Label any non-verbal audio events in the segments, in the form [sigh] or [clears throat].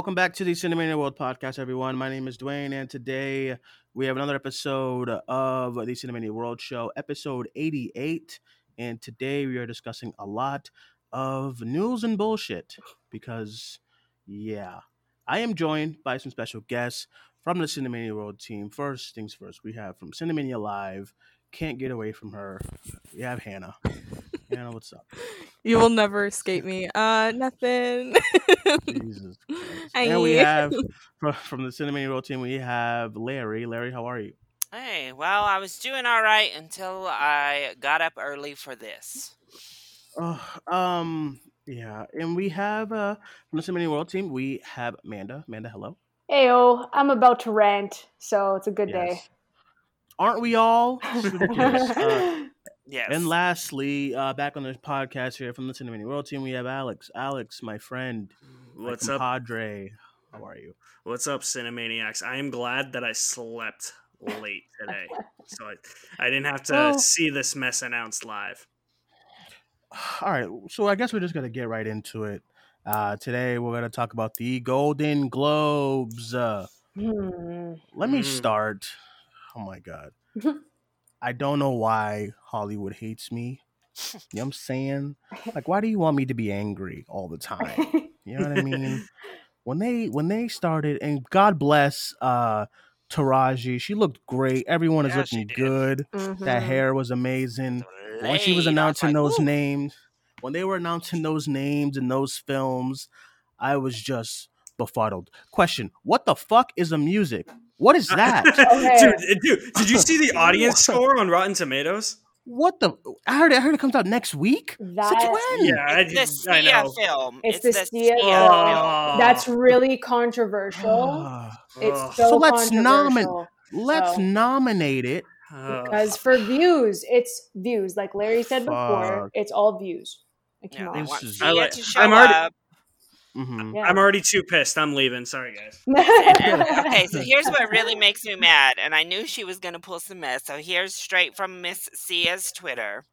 Welcome back to the Cinemania World Podcast, everyone. My name is Duane, and today we have another episode of the Cinemania World Show, episode 88. And today we are discussing a lot of news and bullshit because, yeah, I am joined by some special guests from the Cinemania World team. First things first, we have from Cinemania Live, can't get away from her. We have Hannah. Hannah, what's up? You will never escape me. Uh, nothing. Jesus. Christ. [laughs] Hi. And we have from, from the Cinemania World team, we have Larry. Larry, how are you? Hey, well, I was doing all right until I got up early for this. Oh, um, yeah, and we have uh from the Cinemania World team, we have Amanda. Amanda, hello. Ayo, I'm about to rant, so it's a good Yes. Aren't we all? [laughs] Uh, day. Yes. and lastly, uh, back on the podcast here from the Cinemania World team, we have Alex. Alex, my friend, my What's up? compadre. How are you? What's up, Cinemaniacs? I am glad that I slept late today, [laughs] so I, I didn't have to Well- see this mess announced live. [sighs] All right, so I guess we're just gonna get right into it. Uh, today we're gonna talk about the Golden Globes. Uh, Hmm. let me Mm. start. Oh my god. [laughs] I don't know why Hollywood hates me. [laughs] You know what I'm saying? Like, why do you want me to be angry all the time? [laughs] You know what I mean? When they when they started, and God bless uh Taraji, she looked great. Everyone is Yeah, looking good. That Mhm. hair was amazing. When she was announcing like, those "Ooh." names, when they were announcing those names in those films, I was just befuddled. Question: What the fuck is a music? What is that? [laughs] Okay. dude, dude, did you see the [laughs] audience score on Rotten Tomatoes? what the? I heard. I heard it comes out next week. Since when? Yeah, I, It's the Sia film. It's It's, the the, Sia Sia, film. Oh. That's really controversial. Ah, It's so, So let's nomin- controversial. let's So- nominate it. Because for views, it's views. Like Larry said before, it's all views. Like, Yeah, come they on. This want is- Sia I like- to show I'm already- up. Mhm. Yeah. I'm already too pissed. I'm leaving. Sorry, guys. [laughs] okay, so here's what really makes me mad, and I knew she was gonna pull some mess. So here's straight from Miss Sia's Twitter.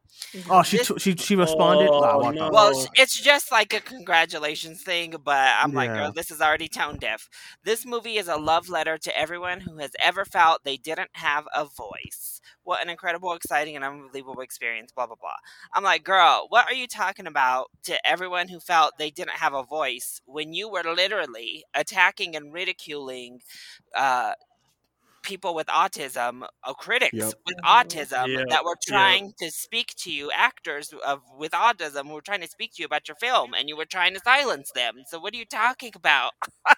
Oh, she This- t- she she responded. Oh, Wow, no. Well, it's just like a congratulations thing, but I'm like, girl, this is already tone deaf. This movie is a love letter to everyone who has ever felt they didn't have a voice. What an incredible, exciting, and unbelievable experience, blah, blah, blah. I'm like, girl, what are you talking about to everyone who felt they didn't have a voice when you were literally attacking and ridiculing uh, people with autism, uh, critics Yep. with autism Yep, that were yep. trying to speak to you, actors of with autism who were trying to speak to you about your film, and you were trying to silence them. So what are you talking about? [laughs]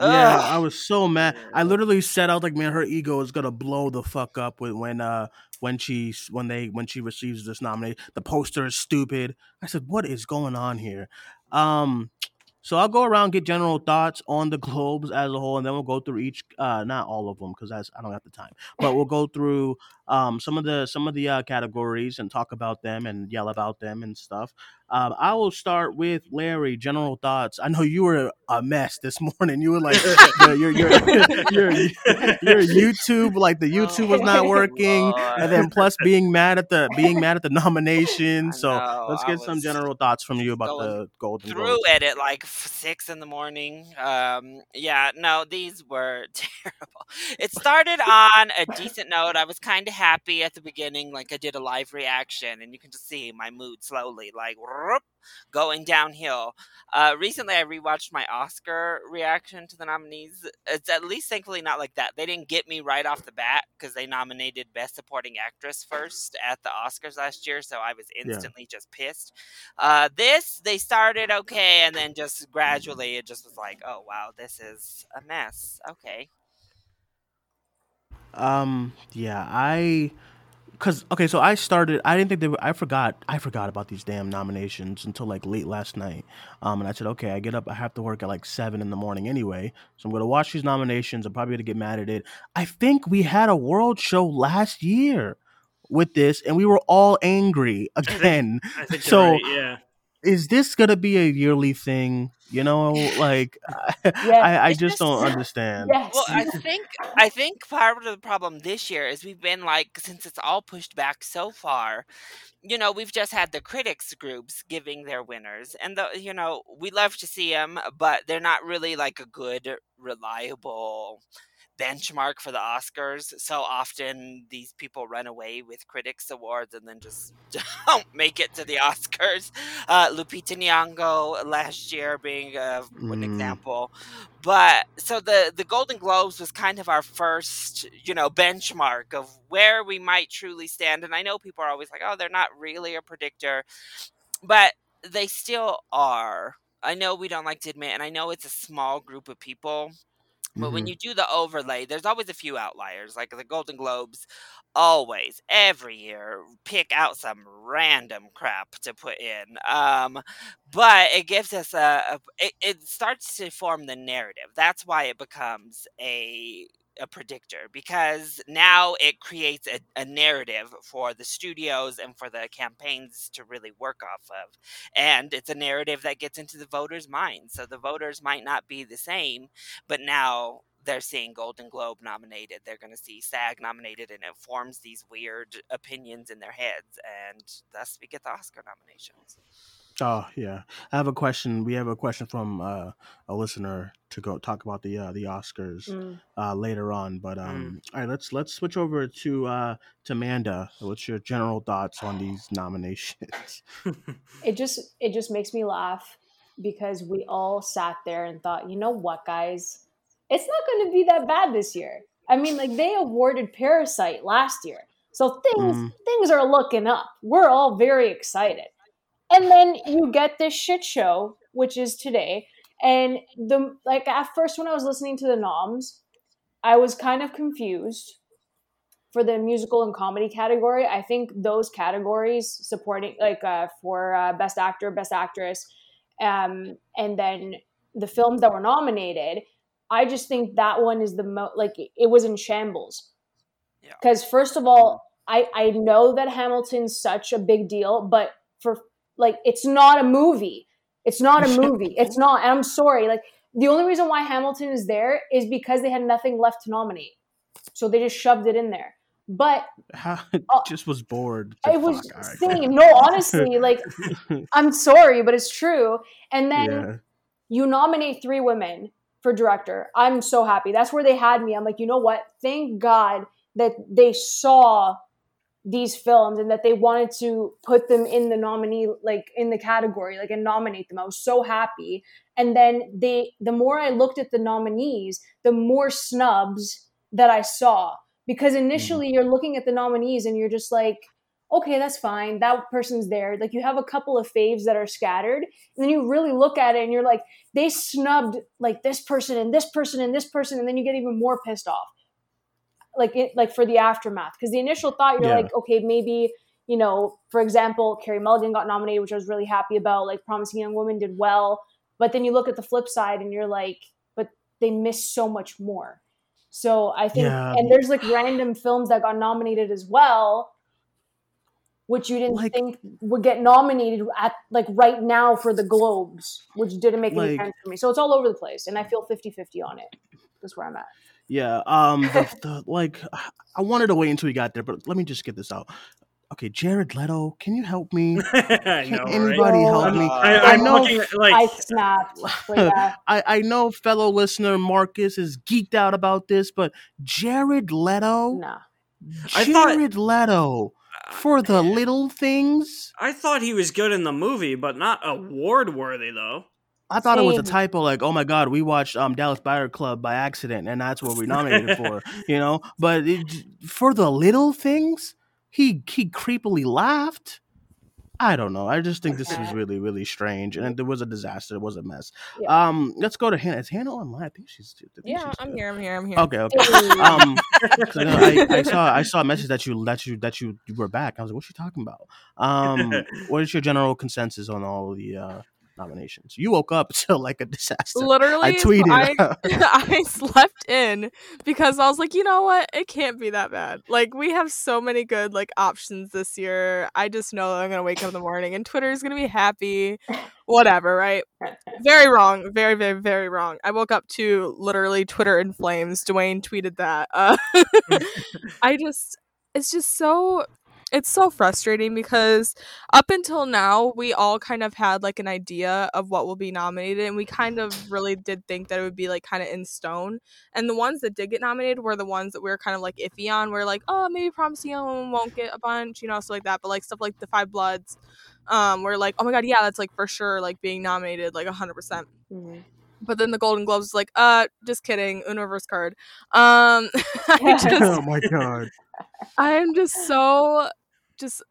Yeah, I was so mad. I literally said, "I was like, man, her ego is gonna blow the fuck up with when uh when she when they when she receives this nomination. The poster is stupid." I said, "What is going on here?" Um, so I'll go around get general thoughts on the [laughs] globes as a whole, and then we'll go through each uh not all of them because I don't have the time, but we'll go through um some of the some of the uh, categories and talk about them and yell about them and stuff. Um, I will start with Larry. General thoughts. I know you were a mess this [laughs] morning. You were like your your your, YouTube like the YouTube was not Oh, working, Lord. and then plus being mad at the being mad at the [laughs] nomination. So know, let's get some general thoughts from you about the Golden through Globes. it at like six in the morning. Um, yeah, no, these were [laughs] terrible. It started on a decent note. I was kind of happy at the beginning, like I did a live reaction, and you can just see my mood slowly, like going downhill. Uh, recently, I rewatched my Oscar reaction to the nominees. It's at least thankfully not like that. They didn't get me right off the bat because they nominated Best Supporting Actress first at the Oscars last year, so I was instantly just pissed. Uh, this they started okay, and then just gradually it just was like, oh wow, this is a mess. Okay, Um, yeah, I Cause okay, so I started. I didn't think they. Were, I forgot. I forgot about these damn nominations until like late last night. Um, and I said, okay, I get up. I have to work at like seven in the morning anyway, so I'm gonna watch these nominations. I'm probably gonna get mad at it. I think we had a world show last year with this, and we were all angry [laughs] again. I think, I think so right, yeah. Is this gonna be a yearly thing? You know, like [laughs] Yeah. I, I just just- don't [laughs] understand. Yes. Well, I think I think part of the problem this year is we've been like since it's all pushed back so far. You know, we've just had the critics groups giving their winners, and the you know we love to see them, but they're not really like a good, reliable benchmark for the Oscars. So often these people run away with critics awards and then just [laughs] don't make it to the Oscars. Uh, Lupita Nyong'o last year being uh, one Mm. example, but so the the Golden Globes was kind of our first, you know, benchmark of where we might truly stand. And I know people are always like, "Oh, they're not really a predictor," but they still are. I know we don't like to admit, and I know it's a small group of people, but when Mhm. you do the overlay, there's always a few outliers. Like the Golden Globes, always, every year, pick out some random crap to put in. Um, but it gives us a, a it, it starts to form the narrative. That's why it becomes a a predictor because now it creates a, a narrative for the studios and for the campaigns to really work off of and it's a narrative that gets into the voters minds so the voters might not be the same but now they're seeing Golden Globe nominated. They're going to see SAG nominated, and it forms these weird opinions in their heads, and thus we get the Oscar nominations. Oh yeah, I have a question. We have a question from uh, a listener to go talk about the uh, the Oscars Mm. uh, later on. But um, all right, let's let's switch over to uh, to Amanda. What's your general thoughts on these nominations? [laughs] it just it just makes me laugh because we all sat there and thought, you know what, guys, it's not going to be that bad this year. I mean, like they awarded Parasite last year, so things Mm. things are looking up. We're all very excited, and then you get this shit show, which is today. And the like at first when I was listening to the noms, I was kind of confused for the musical and comedy category. I think those categories supporting like uh, for uh, best actor, best actress, um, and then the films that were nominated. I just think that one is the most like it was in shambles. Yeah. Because first of all, I I know that Hamilton's such a big deal, but for like it's not a movie. It's not a [laughs] movie. It's not. And I'm sorry. Like the only reason why Hamilton is there is because they had nothing left to nominate, so they just shoved it in there. But How, [laughs] Oh, just was bored. it was all right. No, [laughs] honestly, like I'm sorry, but it's true. And then yeah. you nominate three women for director. I'm so happy. That's where they had me. I'm like, you know what? Thank God that they saw these films and that they wanted to put them in the nominee, like in the category, like and nominate them. I was so happy. And then they, the more I looked at the nominees, the more snubs that I saw. Because mm-hmm. initially you're looking at the nominees and you're just like, okay, that's fine. That person's there. Like you have a couple of faves that are scattered. And then you really look at it and you're like, they snubbed like this person and this person and this person. And then you get even more pissed off. Like it, like for the aftermath. Because the initial thought you're Yeah. like, okay, maybe, you know, for example, Carey Mulligan got nominated, which I was really happy about. Like Promising Young Woman did well. But then you look at the flip side and you're like, but they missed so much more. So I think, Yeah. and there's like random films that got nominated as well, which you didn't Like- think would get nominated at like right now for the Globes, which didn't make any Like- sense for me. So it's all over the place, and I feel 50-50 on it. That's where I'm at. Yeah. Um. The, the like, I wanted to wait until we got there, but let me just get this out. Okay, Jared Leto, can you help me? [laughs] I Can know, anybody No. help me? I, I I'm know- looking like I snapped. But [laughs] yeah. I, I know fellow listener Marcus is geeked out about this, but Jared Leto, Nah. I thought- Jared Leto for the little things. I thought he was good in the movie, but not award worthy though. I thought it was a Same. typo. Like, oh my god, we watched um, Dallas Buyer Club by accident, and that's what we nominated [laughs] for. You know, but it, for the little things, he he creepily laughed. I don't know. I just think this is [laughs] really, really strange, and there was a disaster. It was a mess. Yeah. Um, let's go to Hannah. Is Hannah online? I think she's. I think Yeah, she's I'm good. here. I'm here. I'm here. Okay, okay. Um, 'cause I, know I, I [laughs] saw I saw a message that you that you that you, you were back. I was like, what's she talking about? Um, [laughs] what is your general consensus on all the uh, nominations? You woke up [laughs] to like a disaster. Literally, I tweeted. I, [laughs] I slept in because I was like, you know what? It can't be that bad. Like we have so many good like options this year. I just know I'm gonna wake up in the morning and Twitter is gonna be happy. Whatever, right? Very wrong. Very, very, very wrong. I woke up to literally Twitter in flames. Duane tweeted that. Uh, [laughs] I just, it's just so it's so frustrating because up until now we all kind of had like an idea of what will be nominated and we kind of really did think that it would be like kind of in stone. And the ones that did get nominated were the ones that we were kind of like iffy on. We're like oh maybe promising young won't get a bunch you know stuff like that. But like stuff like the five bloods um we're like oh my god yeah that's like for sure like being nominated like 100%. But then the golden globes was like uh just kidding uno reverse card. Um [laughs] I [laughs] just, oh my god. [laughs] I'm just so just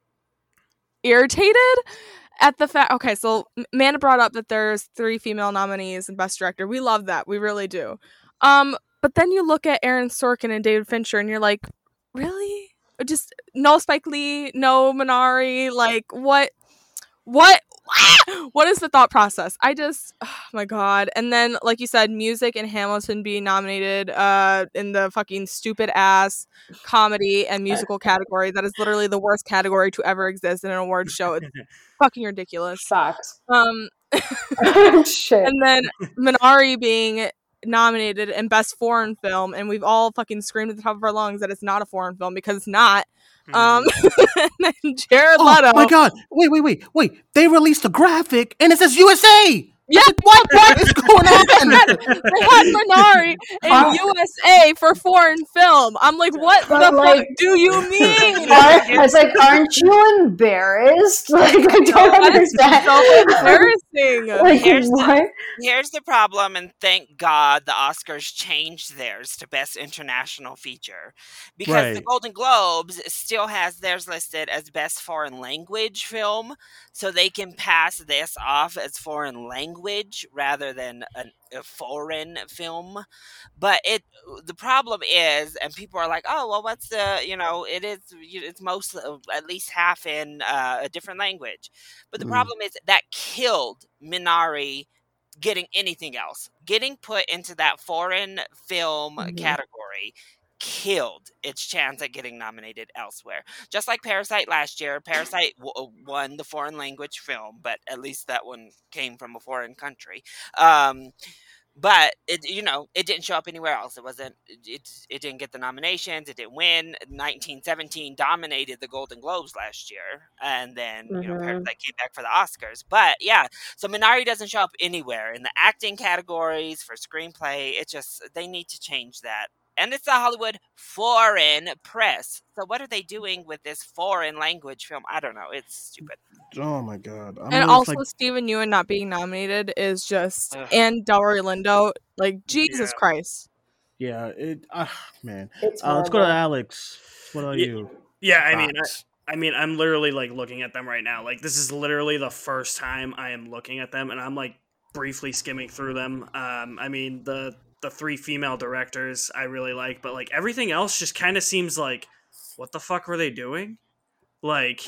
irritated at the fact. Okay, so M- Amanda brought up that there's three female nominees in Best Director. We love that. We really do. Um, but then you look at Aaron Sorkin and David Fincher, and you're like, really? Just no Spike Lee, no Minari. Like what? What? [laughs] What is the thought process? I just, [sighs] oh my god. And then, like you said, music and Hamilton being nominated uh, in the fucking stupid ass comedy and [laughs] musical category. That is literally the worst category to ever exist in an award show. It's [laughs] fucking ridiculous. Facts. Um, Shit. and then Minari being nominated in best foreign film, and we've all fucking screamed at the top of our lungs that it's not a foreign film because it's not. Um, [laughs] and then Jared Leto. Oh my god! Wait, wait, wait, wait! They released a graphic and it says USA. Yeah, what what is going they on? had, [laughs] they had Minari in USA for foreign film. I'm like, what But, the like, fuck do you [laughs] mean? I was like, aren't you embarrassed? [laughs] Like, I don't That is understand. so embarrassing. Like, here's what? the, here's the problem, and thank God the Oscars changed theirs to Best International Feature because the Golden Globes still has theirs listed as Best Foreign Language Film, so they can pass this off as foreign language rather than an, a foreign film. But it the problem is, and people are like, oh well, what's the you know it is it's most at least half in uh, a different language. But the Mm. problem is that killed Minari getting anything else. Getting put into that foreign film Mhm. category killed its chance at getting nominated elsewhere. Just like Parasite last year, Parasite w- won the foreign language film, but at least that one came from a foreign country. Um, but it, you know, it didn't show up anywhere else. It wasn't. It, it didn't get the nominations. It didn't win. 1917 dominated the Golden Globes last year, and then you know Mhm. Parasite came back for the Oscars. But yeah, so Minari doesn't show up anywhere in the acting categories for screenplay. It just they need to change that. And it's the Hollywood foreign press. So what are they doing with this foreign language film? I don't know. It's stupid. Oh my god! I'm and also like, Steven Yeun not being nominated is just Ugh. and Delroy Lindo like Jesus Yeah. Christ. yeah, it. Uh, man, uh, let's go to. Alex. What are Ye- you? Yeah, I mean, I, I mean, I'm literally like looking at them right now. Like this is literally the first time I am looking at them, and I'm like briefly skimming through them. Um, I mean the the three female directors I really like, but like everything else just kind of seems like, what the fuck were they doing? Like,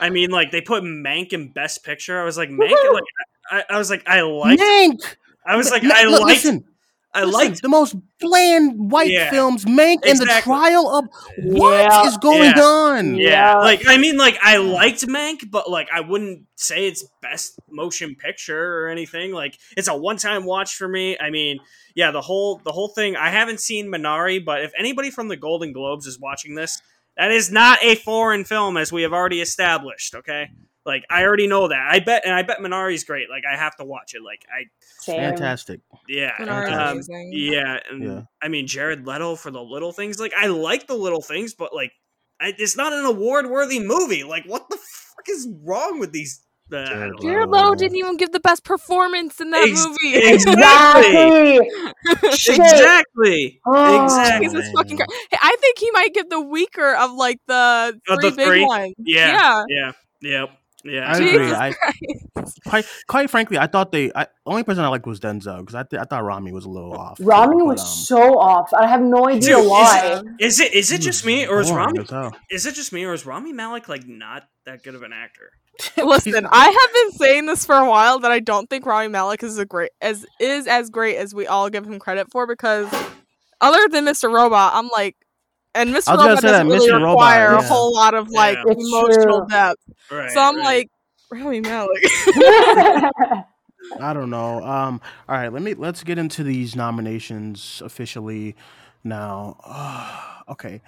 I mean, like they put Mank in Best Picture. I was like, Mank, like I, I was like, I like Mank. I was like, L- I l- liked. Listen, I listen, liked. the most bland white Yeah, films. Mank and the trial of what is Yeah. going Yeah. on? Yeah, Yeah. like I mean, like I liked Mank, but like I wouldn't say it's best motion picture or anything. Like it's a one-time watch for me. I mean, yeah, the whole the whole thing. I haven't seen Minari, but if anybody from the Golden Globes is watching this, that is not a foreign film, as we have already established. Okay, like I already know that. I bet, and I bet Minari's great. Like I have to watch it. Like I, Same. Fantastic. yeah, Minari's um, yeah, and Yeah. I mean Jared Leto for the little things. Like I like the little things, but like I, it's not an award-worthy movie. Like what the fuck is wrong with these? Uh, Jared. Jared Leto. Leto didn't even give the best performance in that Ex- movie. Exactly. [laughs] Exactly. Exactly. Oh. Exactly. Jesus fucking Christ. Hey, I think he might get the weaker of like the Of three the big three? ones. Yeah. Yeah. Yeah. Yep. Yeah, I agree. I quite quite frankly, I thought they. I, only person I liked was Denzel because I, th- I thought Rami was a little off. Rami But, was um, so off. I have no idea Dude, why. Is it is it just me or is Rami as is it just me or is Rami Malek like not that good of an actor? [laughs] Listen, I have been saying this for a while that I don't think Rami Malek is a great as is as great as we all give him credit for because other than Mr. Robot, I'm like and Mr. I Robot doesn't really Mr. Robot, require a whole lot of like Yeah. Emotional true. depth. Right. so I'm right. like Rami Malek. [laughs] I don't know. Um, all right, let me let's get into these nominations officially now. [sighs] okay,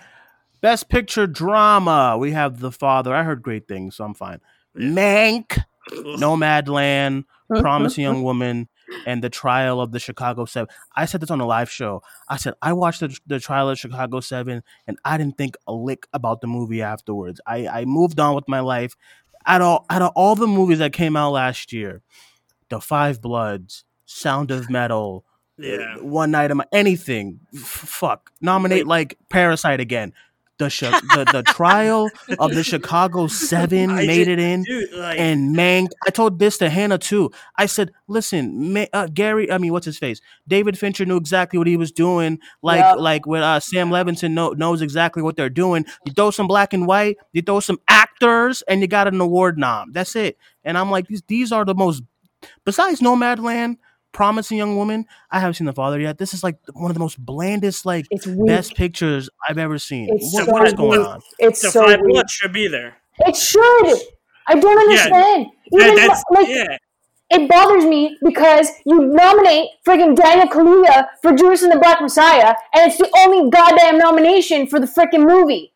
best picture drama. We have The Father. I heard great things, so I'm fine. Mank, Nomadland, Promising Young Woman, and The Trial of the Chicago Seven. I said this on a live show. I said I watched the, the Trial of Chicago Seven, and I didn't think a lick about the movie afterwards. I, I moved on with my life. Out of out of all the movies that came out last year, The Five Bloods, Sound of Metal, Yeah. One Night of My anything, f- fuck, nominate like Parasite again. The, the the trial of the [laughs] Chicago Seven I made ju- it in Dude, like and Mank. I told this to Hannah too. I said, "Listen, uh, Gary. I mean, what's his face? David Fincher knew exactly what he was doing. Like, like with uh, Sam Levinson know, knows exactly what they're doing. You throw some black and white, you throw some actors, and you got an award nom. That's it. And I'm like, these these are the most. Besides Nomadland, Promising Young Woman. I haven't seen The Father yet. This is like one of the most blandest, like It's weak. best pictures I've ever seen. It's What, so what is going weak. on? It's the so Five weak. Bloods should be there. It should. I don't understand. Yeah, Even that's like yeah. it bothers me because you nominate friggin' Daniel Kaluuya for Judas and the Black Messiah, and it's the only goddamn nomination for the frickin' movie.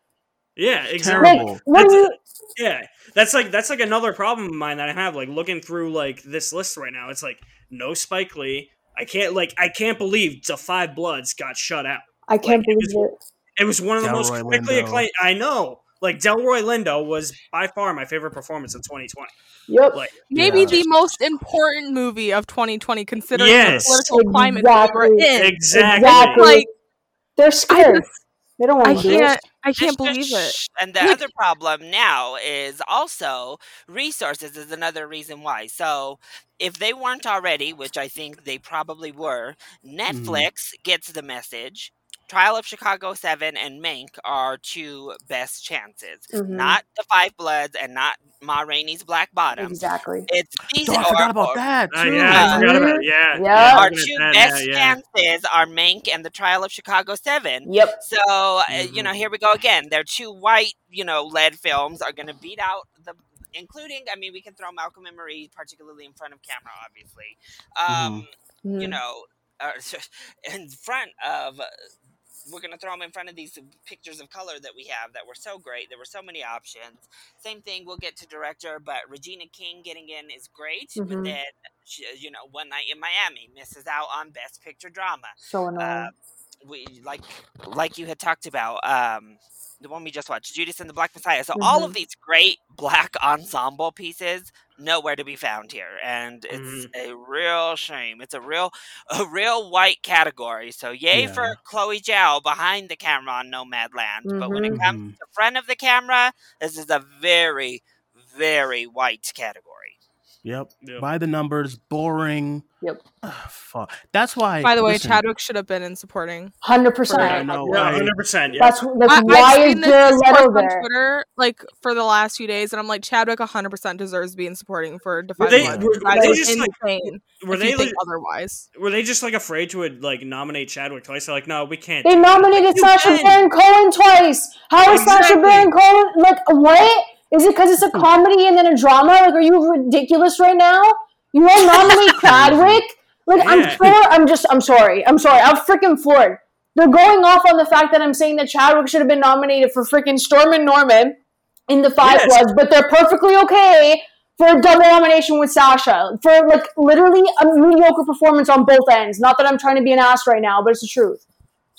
Yeah, exactly. Like, what do you? Yeah, that's like that's like another problem of mine that I have. Like looking through like this list right now, it's like no Spike Lee. I can't like I can't believe the Five Bloods got shut out. I can't Like, it believe it. It was one of the most critically Lindo. acclaimed. I know, like Delroy Lindo was by far my favorite performance of 2020. Yep. Like Maybe Yeah. the most important movie of 2020 considering Yes. the political climate that we're Exactly. in. exactly. Exactly. Like They're scared. just- they don't I want to can't it. I can't Shh, shh, believe it. And the other problem now is also resources is another reason why. So if they weren't already, which I think they probably were, mm-hmm. Netflix gets the message. Trial of Chicago 7 and Mank are two best chances. Mhm. Not the Five Bloods and not Ma Rainey's Black Bottom. Exactly. It's these Oh, I are, forgot about or- that Uh, yeah, I forgot about Mhm. yeah. Yeah. yeah, Our two that best now, yeah. chances are Mank and the Trial of Chicago 7. Yep. So, uh, you Mm-hmm. know, here we go again. Their two white, you know, led films are going to beat out the, including, I mean, we can throw Malcolm and Marie, particularly in front of camera, obviously. Um, You Mhm. know, uh, [laughs] in front of. Uh, we're gonna throw them in front of these pictures of color that we have that were so great. There were so many options. Same thing. We'll get to director, but Regina King getting in is great. But Mhm. then, she, you know, One Night in Miami misses out on Best Picture Drama So annoying. uh, we like like you had talked about um the one we just watched judas and the black messiah. So all of Mhm. these great black [laughs] ensemble pieces nowhere to be found here. And it's a real shame. It's a real a real white category. So yay Yeah. for chloe zhao behind the camera on nomadland but when it Mhm. comes to front of the camera this is a very very white category Yep. Yep. By the numbers, boring. Yep. Ah, fuck. That's why. By the way, listen, Chadwick should have been in supporting. Hundred percent. Yeah, I- hundred percent. Yeah. That's that's I, why I've is seen this Jared discourse Leto on there? Twitter like for the last few days, and I'm like, Chadwick 100 percent deserves to be in supporting for Define they- Blood. were- That were they is just, like- insane. Were if they you think like, otherwise? were they just like afraid to like nominate Chadwick twice? They're like, no, we can't. They do that." nominated You Sacha can. Baron Cohen twice. How is Sacha Exactly. Baron Cohen like what? Is it because it's a comedy and then a drama? Like, are you ridiculous right now? You won't nominate [laughs] Chadwick? Like, I'm Yeah. floored. I'm just, I'm sorry. I'm sorry. I'm freaking floored. They're going off on the fact that I'm saying that Chadwick should have been nominated for freaking Stormin' Norman in the Five Yes. But they're perfectly okay for a double nomination with Sacha for like literally a mediocre performance on both ends. Not that I'm trying to be an ass right now, but it's the truth.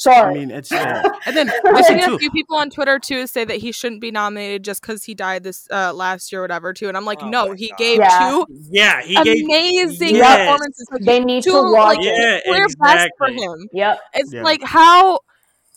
Sorry. I mean, it's. Uh, [laughs] and then I've listen seen a few people on Twitter too say that he shouldn't be nominated just because he died this uh, last year or whatever too, and I'm like, Oh no, he God. gave Yeah. two Yeah, he gave. amazing Yes. performances. Like, They need two, to watch like, it. Yeah, clear best for him. Yep. It's Yeah. like how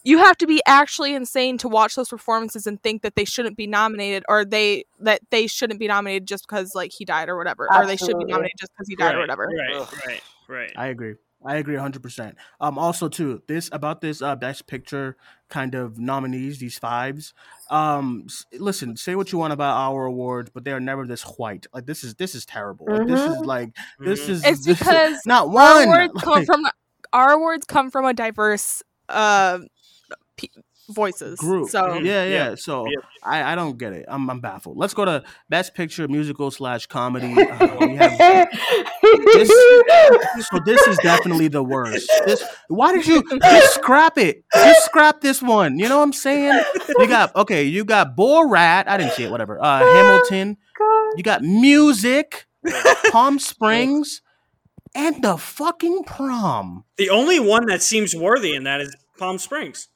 you have to be actually insane to watch those performances and think that they shouldn't be nominated or they that they shouldn't be nominated just because like he died or whatever or they should be nominated just because he died right, or whatever Right, right, right. I agree. I agree 100%. Um also too, this about this uh best picture kind of nominees, these fives. Um s- listen, say what you want about our awards, but they are never this white. Like this is this is terrible. Like, this is Mhm. like this Mhm. is it's this is- because not our one. awards [laughs] come like, from our awards come from a diverse uh pe- voices group. so Mhm. yeah, Yeah. yeah. So Yeah. I, I don't get it. I'm I'm baffled. Let's go to best picture musical slash comedy. [laughs] Uh, we have so this is definitely the worst. This why did you just scrap it? Just scrap this one. You know what I'm saying? You got okay. You got Borat. I didn't see it. Whatever. Uh, Hamilton. You got music. Palm Springs. And the fucking prom. The only one that seems worthy in that is Palm Springs.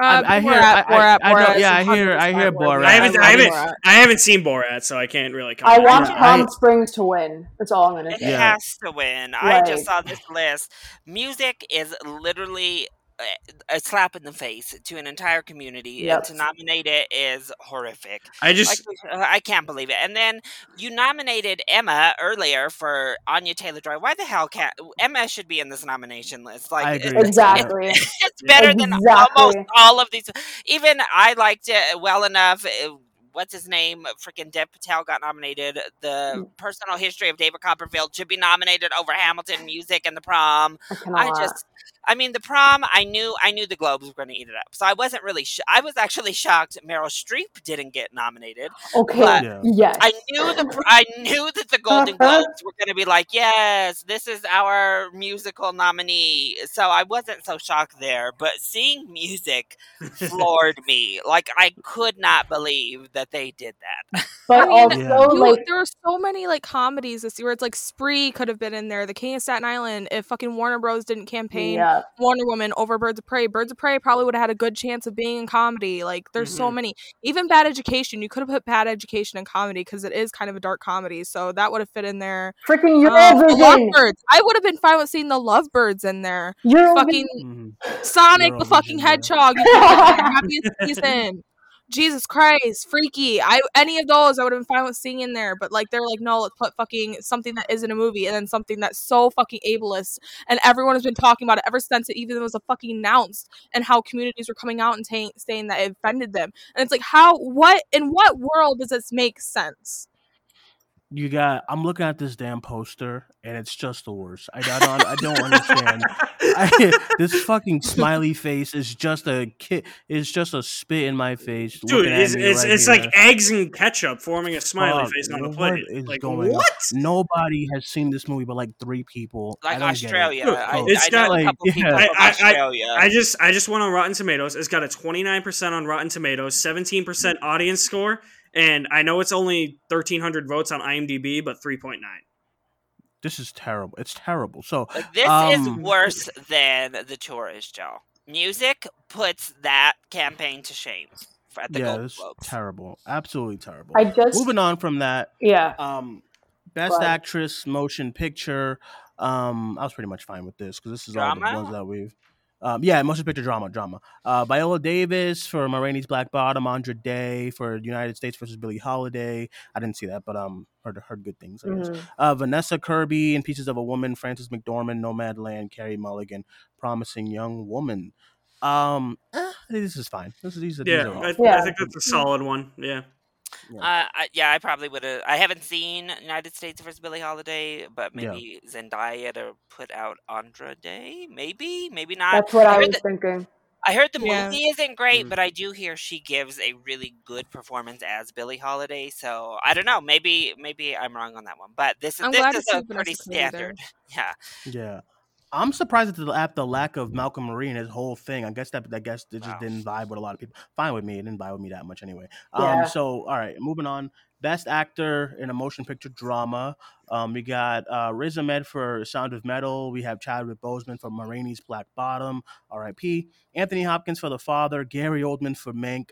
Uh, I, I hear. Borat, I, I, Borat, I know, yeah, I hear. I hear. Borat. I haven't, I love haven't, Borat. I haven't seen Borat, so I can't really. I comment. want Palm I- Springs to win. That's all I'm gonna It say. Yeah. has to win. I just saw this list. Music is literally uh, a slap in the face to an entire community, Yep. and to nominate it is horrific. I just, uh, I can't believe it. And then you nominated Emma earlier for Anya Taylor Joy. Why the hell can't Emma should be in this nomination list? Like, I agree. Exactly. [laughs] it's better than Exactly. almost all of these. Even I liked it well enough. uh, What's his name? Freaking Dev Patel got nominated. The Mm. personal history of David Copperfield should be nominated over Hamilton music and the prom. I I cannot. just, I mean, the prom. I knew, I knew the Globes were going to eat it up. So I wasn't really. Sh- I was actually shocked Meryl Streep didn't get nominated. okay. but- Yeah. Yes. I knew the I knew that the Golden uh-huh. Globes were going to be like, yes, this is our musical nominee. So I wasn't so shocked there, but seeing music floored me. Like I could not believe that they did that. but I mean, also Yeah. You- like there were so many like comedies this year. It's like Spree could have been in there. The King of Staten Island. If fucking Warner Bros didn't campaign yeah. Wonder Woman over Birds of Prey, Birds of Prey probably would have had a good chance of being in comedy. Like there's so Mhm. many. Even Bad Education, you could have put Bad Education in comedy because it is kind of a dark comedy. So that would have fit in there. Freaking Um, the Lovebirds. I would have been fine with seeing the Lovebirds in there. Eurovision. Fucking Mhm. Sonic the fucking yeah. Hedgehog. You could have had happiest [laughs] season. Jesus Christ, freaky. I any of those I would have been fine with seeing in there, but like they're like, no, let's put fucking something that isn't a movie and then something that's so fucking ableist and everyone has been talking about it ever since it even was a fucking announced and how communities were coming out and saying saying that it offended them. And it's like how what in what world does this make sense? You got. I'm looking at this damn poster, and it's just the worst. I, I don't. I don't understand. I, [laughs] this fucking smiley face is just a kid. It's just a spit in my face. dude, looking at it's me it's, right it's like eggs and ketchup forming a smiley Fuck, face on a what plate. is Like going on? what? Nobody has seen this movie but like three people. Like don't it. Australia. I, oh, it's I got, like- yeah. Australia. I just I just went on Rotten Tomatoes. It's got a 29% on Rotten Tomatoes, 17% audience score, and I know it's only 1300 votes on IMDb, but 3.9. This is terrible. It's terrible. So Like, this is um, worse than the tourist, Joe. Music puts that campaign to shame f- at the yeah, Golden Globes. terrible. Absolutely terrible. I just Moving on from that, yeah. um, best Go ahead. actress, motion picture. Um, I was pretty much fine with this because this is all the ones that we've. Um, yeah, motion picture drama, drama. Uh, Viola Davis for Ma Rainey's Black Bottom, Andra Day for United States versus Billie Holiday. I didn't see that, but um, heard heard good things. I guess. Mhm. Uh, Vanessa Kirby in Pieces of a Woman, Frances McDormand, Nomadland, Carey Mulligan, Promising Young Woman. Um, eh, this is fine. This is, these are, these are all I, Yeah. I think that's a solid one. Yeah. Uh, I, yeah, I probably would have. I haven't seen United States versus Billie Holiday, but Yeah. maybe Zendaya to put out Andra Day. Maybe, maybe not. That's what I heard was the- thinking. I heard the Yeah. movie isn't great, Mm. but I do hear she gives a really good performance as Billie Holiday. So I don't know. Maybe maybe I'm wrong on that one. But this is I'm this is a pretty Vanessa Kirby standard. [laughs] Yeah. Yeah. I'm surprised at the, at the lack of Malcolm Marie and his whole thing. I guess that I guess it just Wow. didn't vibe with a lot of people. Fine with me. It didn't vibe with me that much anyway. Yeah. Um so all right, moving on. Best actor in a motion picture drama. Um, we got uh, Riz Ahmed for Sound of Metal. We have Chadwick Boseman for Ma Rainey's Black Bottom. R.I.P. Anthony Hopkins for The Father. Gary Oldman for Mank.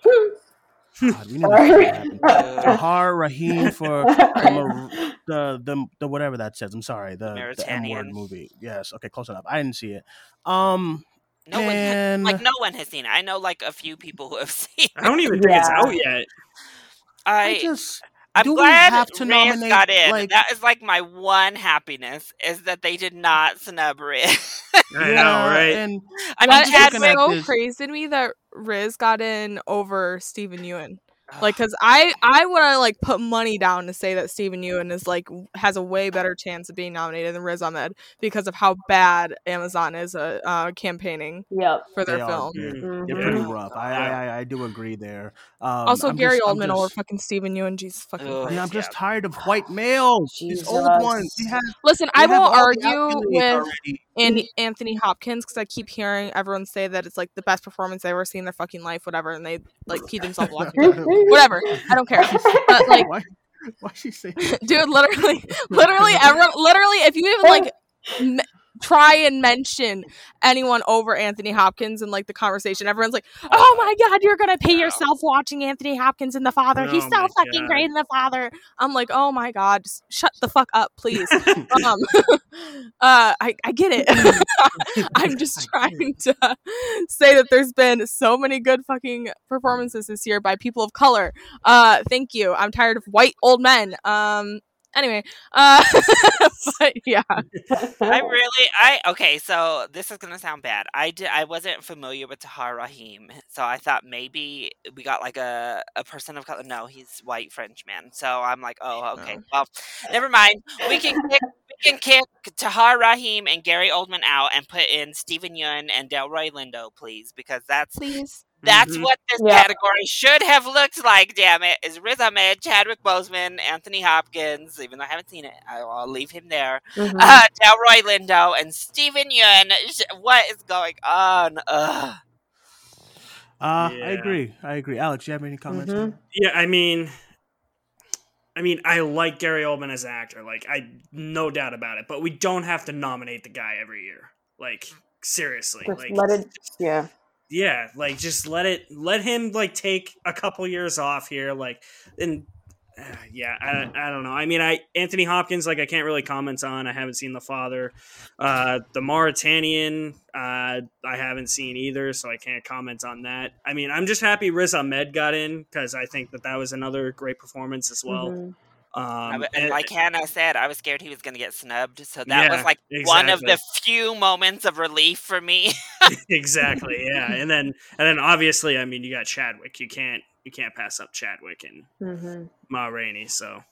God, we knew this was gonna. Tahar Rahim for [laughs] the, the the the whatever that says. I'm sorry, the, the M word movie. Yes, okay, close enough. I didn't see it. Um, No one, has, like no one has seen it. I know like a few people who have [laughs] seen. I don't even think it's out yet. I, I just I'm do glad have to Riz nominate, got in. like- that is like my one happiness is that they did not snub Riz. I know, right? And I mean, That Chad looking at is so this- crazy to me that Riz got in over Steven Yeun. Like, cause I I would have like put money down to say that Steven Yeun is like has a way better chance of being nominated than Riz Ahmed because of how bad Amazon is uh, uh campaigning Yep. for their they film. they're, Mhm. they're pretty rough. I, I I I do agree there. Um, also, I'm Gary just- I'm Oldman over just- fucking Steven Yeun. Jesus fucking Ugh. Yeah, I'm just Yeah. tired of white males. These old ones. Have, Listen, I won't argue with already. Andy, Anthony Hopkins because I keep hearing everyone say that it's like the best performance they've ever seen in their fucking life, whatever, and they like pee themselves laughing. whatever, I don't care. But like, why? Why she say? [laughs] dude, literally, literally, everyone, literally, if you even like m- try and mention anyone over Anthony Hopkins in like the conversation, everyone's like, "Oh my god, you're gonna pay yourself watching Anthony Hopkins in The Father. He's so fucking God. great in The Father." I'm like, "Oh my god, just shut the fuck up, please." um, [laughs] [laughs] uh, I I get it. [laughs] I'm just trying to say that there's been so many good fucking performances this year by people of color. Uh, thank you. I'm tired of white old men. Um, anyway, uh, [laughs] but yeah, I really, I okay. So this is gonna sound bad. I did. I wasn't familiar with Tahar Rahim, so I thought maybe we got like a a person of color. No, he's white French man. So I'm like, oh, okay. Well, never mind. We can kick, we can kick Tahar Rahim and Gary Oldman out and put in Steven Yeun and Delroy Lindo, please, because that's please. That's Mhm. what this Yeah. category should have looked like. Damn it! Is Riz Ahmed, Chadwick Boseman, Anthony Hopkins? Even though I haven't seen it, I'll, I'll leave him there. Mhm. Uh, Delroy Lindo and Steven Yeun. What is going on? Ugh. Uh, I agree. I agree. Alex, you have any comments? Mhm. Yeah, I mean, I mean, I like Gary Oldman as an actor, like I no doubt about it. But we don't have to nominate the guy every year. Like seriously, Just like let it. Yeah. Yeah, like just let it, let him like take a couple years off here, like and. Uh, yeah, I, I don't know. I mean, I Anthony Hopkins, like I can't really comment on. I haven't seen The Father. Uh, the Mauritanian, uh, I haven't seen either, so I can't comment on that. I mean, I'm just happy Riz Ahmed got in because I think that that was another great performance as well. Mhm. I Um, w- and and- like Hannah said, I was scared he was going to get snubbed. So that was Yeah, like one of the few moments of relief for me. [laughs] exactly, yeah, and then and then obviously, I mean, you got Chadwick. You can't you can't pass up Chadwick and Mhm. Ma Rainey. So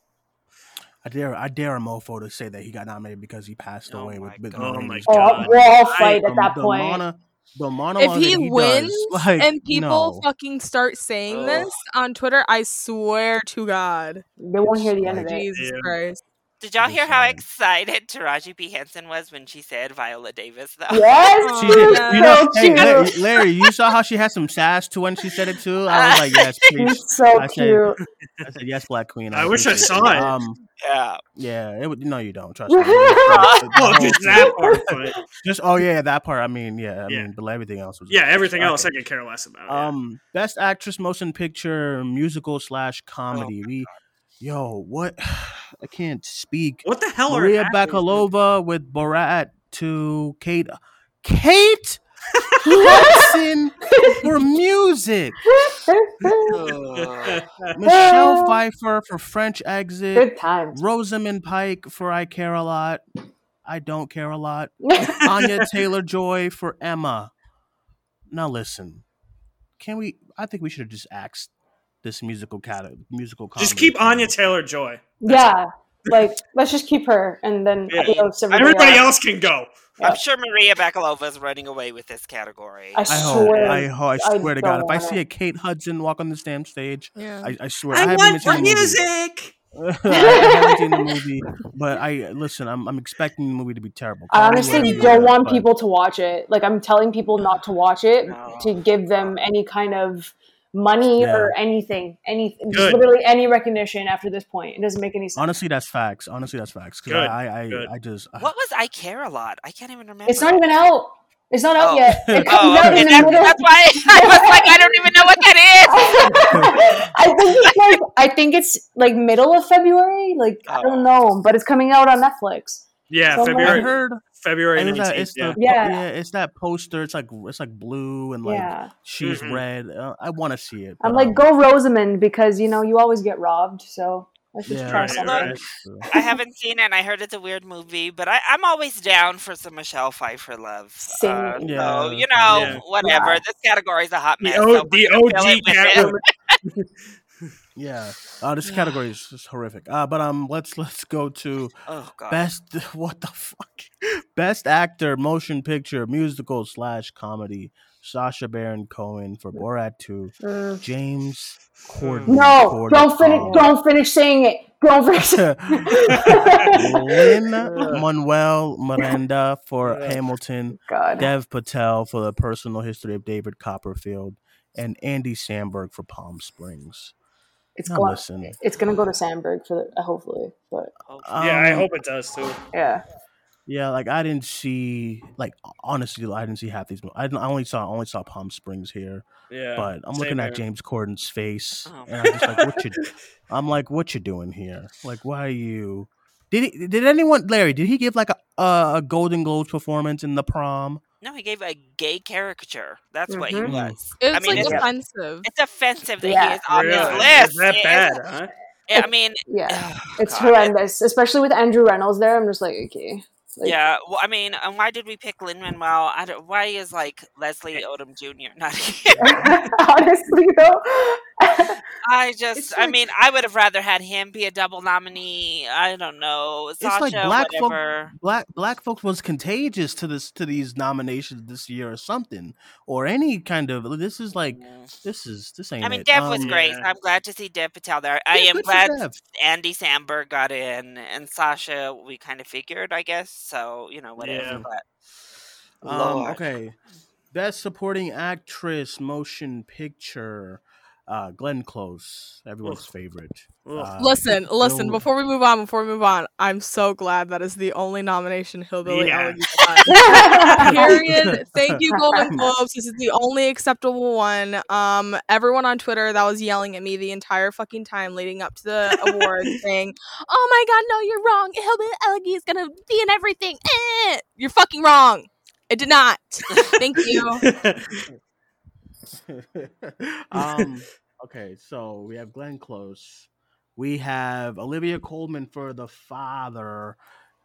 I dare I dare a mofo to say that he got nominated because he passed Oh away my with, with God. Oh Maureen. my Oh, God. we'll all I- fight at that point. mono- the if he that he wins does, [laughs] like, and people no. fucking start saying Ugh. this on Twitter, I swear to God, They won't hear the end of it. Jesus Yeah. Christ. Did y'all hear how excited Taraji P. Henson was when she said Viola Davis, though? Yes, She Oh, did. yeah. You know, so hey, cute. Larry, Larry, you saw how she had some sass to when she said it too. I was like, yes, [laughs] please. He's so I said- cute. I said, yes, Black Queen. I wish I saw it. Um, Yeah. yeah, it would. No, you don't. Trust me. [laughs] The well, just that part, but [laughs] just oh yeah, that part. I mean, yeah, I Yeah. mean, but everything else was yeah, everything else I Okay. could care less about. yeah. Um, best actress, motion picture, musical slash Oh comedy. we, yo, what? I can't speak. what the hell Maria are actors? Bakalova with Borat to Kate. Kate Hudson [laughs] for music. [laughs] Michelle Pfeiffer for French Exit. Good times. Rosamund Pike for I Care a Lot. I Don't Care a Lot. [laughs] Anya Taylor Joy for Emma. Now listen, can we? I think we should have just axed this musical cat musical. Just keep Anya. Taylor Joy. yeah, [laughs] like let's just keep her, and then Yeah. Everybody everybody else can go. I'm sure Maria Bakalova is running away with this category. I I hope. swear. I, ho- I I swear to God, if I see it. a Kate Hudson walk on the damn stage, Yeah. I, I swear I haven't want even seen the the music. [laughs] I haven't seen the movie, [laughs] but I listen. I'm, I'm expecting the movie to be terrible. I honestly whatever don't want, want but- people to watch it. Like I'm telling people not to watch it No. to give them any kind of money Yeah. or anything, any just literally any recognition after this point. It doesn't make any sense. Honestly, that's facts. Honestly, that's facts. 'Cause Good, I, I, good. I just. Uh, what was I Care a Lot? I can't even remember. It's not even out. It's not out Oh. yet. [laughs] It oh, comes Oh, out okay. in the That's, middle. that's why [laughs] I was like, I don't even know what that [laughs] I think it's like I think it's like middle of February. Like I Oh. don't know, but it's coming out on Netflix. Yeah, So I February heard. February And it's, that, it's Yeah. the Yeah. yeah. it's that poster. It's like it's like blue and like Yeah. she's Mhm. red. Uh, I want to see it. I'm like, um, go Rosamund because you know you always get robbed. So let's just yeah, try right, something. right. I haven't seen it. and I heard it's a weird movie, but I, I'm always down for some Michelle Pfeiffer love. Same. Uh, Yeah, so you know, yeah. whatever. Yeah. This category is a hot The, o, so the we're gonna fill OG it with it. Catwoman. [laughs] [laughs] Yeah, uh, this category is just horrific. Uh, but um, let's [laughs] let's go to Oh god. best. [laughs] What the fuck? Best actor, motion picture, musical slash comedy. Sacha Baron Cohen for Borat Two. Mm. James Corden. No, for don't finish. Prom. Don't finish saying it. Don't finish. [laughs] Lin Manuel Miranda for Hamilton. God, Dev Patel for the personal history of David Copperfield, and Andy Samberg for Palm Springs. It's Now going. listen, It's gonna go to Samberg for the, hopefully, but yeah, I um, hope it does too. yeah. Yeah, like I didn't see, like honestly, I didn't see half these. mo- I, didn't, I only saw, I only saw Palm Springs here, Yeah, but I'm looking here. at James Corden's face, Oh, and I'm just like, what you? [laughs] I'm like, what you doing here? Like, why are you? Did he, did anyone, Larry? Did he give like a a, a Golden Globes performance in the prom? No, he gave a gay caricature. That's what he Mhm. was. It's I mean, like it's, offensive. it's offensive that Yeah. he is on Really? this list. Is that bad? Huh? I mean, Yeah, oh, [sighs] it's God, horrendous, especially with Andrew Rannells there. I'm just like, okay. Like, yeah, well, I mean, and why did we pick Lin Manuel? Why is like Leslie Odom Jr. not [laughs] here? [laughs] Honestly, though, [laughs] I just, It's I mean, I would have rather had him be a double nominee. I don't know, Sacha, it's like black folk, black black folks was contagious to this to these nominations this year or something or any kind of. This is like Mm. this is this ain't. I mean, it. Dev was Um, great. Yeah. I'm glad to see Dev Patel there. I am glad Andy Samberg got in, and Sacha. We kind of figured, I guess. So you know, whatever. Yeah. But Um, okay. Best supporting actress, motion picture. Uh, Glenn Close, everyone's favorite. Ugh. Uh, Listen, listen. no- Before we move on, before we move on, I'm so glad that is the only nomination Hillbilly Yeah. Elegy got. [laughs] Period. Thank you, [laughs] Golden Globes. This is the only acceptable one. Um, everyone on Twitter that was yelling at me the entire fucking time leading up to the [laughs] awards, saying, "Oh my god, no, you're wrong. Hillbilly Elegy is gonna be in everything." Eh, you're fucking wrong. It did not. Thank you. um, okay, so we have Glenn Close. We have Olivia Colman for The Father,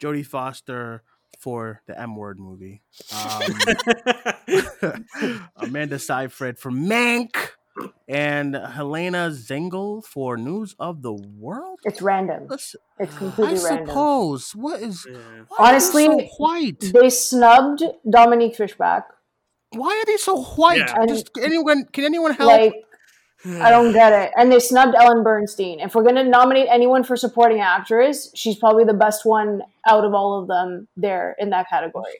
Jodie Foster for the M Word movie, um, [laughs] Amanda Seyfried for Mank, and Helena Zengel for News of the World. it's random. Let's- It's [gasps] I completely random. I suppose. What is? Yeah. Why are so Honestly, white. They snubbed Dominique Fishback. Why are they so white? Yeah. Just anyone? Can anyone help? Like, I don't get it. And they snubbed Ellen Burstyn. If we're gonna nominate anyone for supporting actress, she's probably the best one out of all of them there in that category.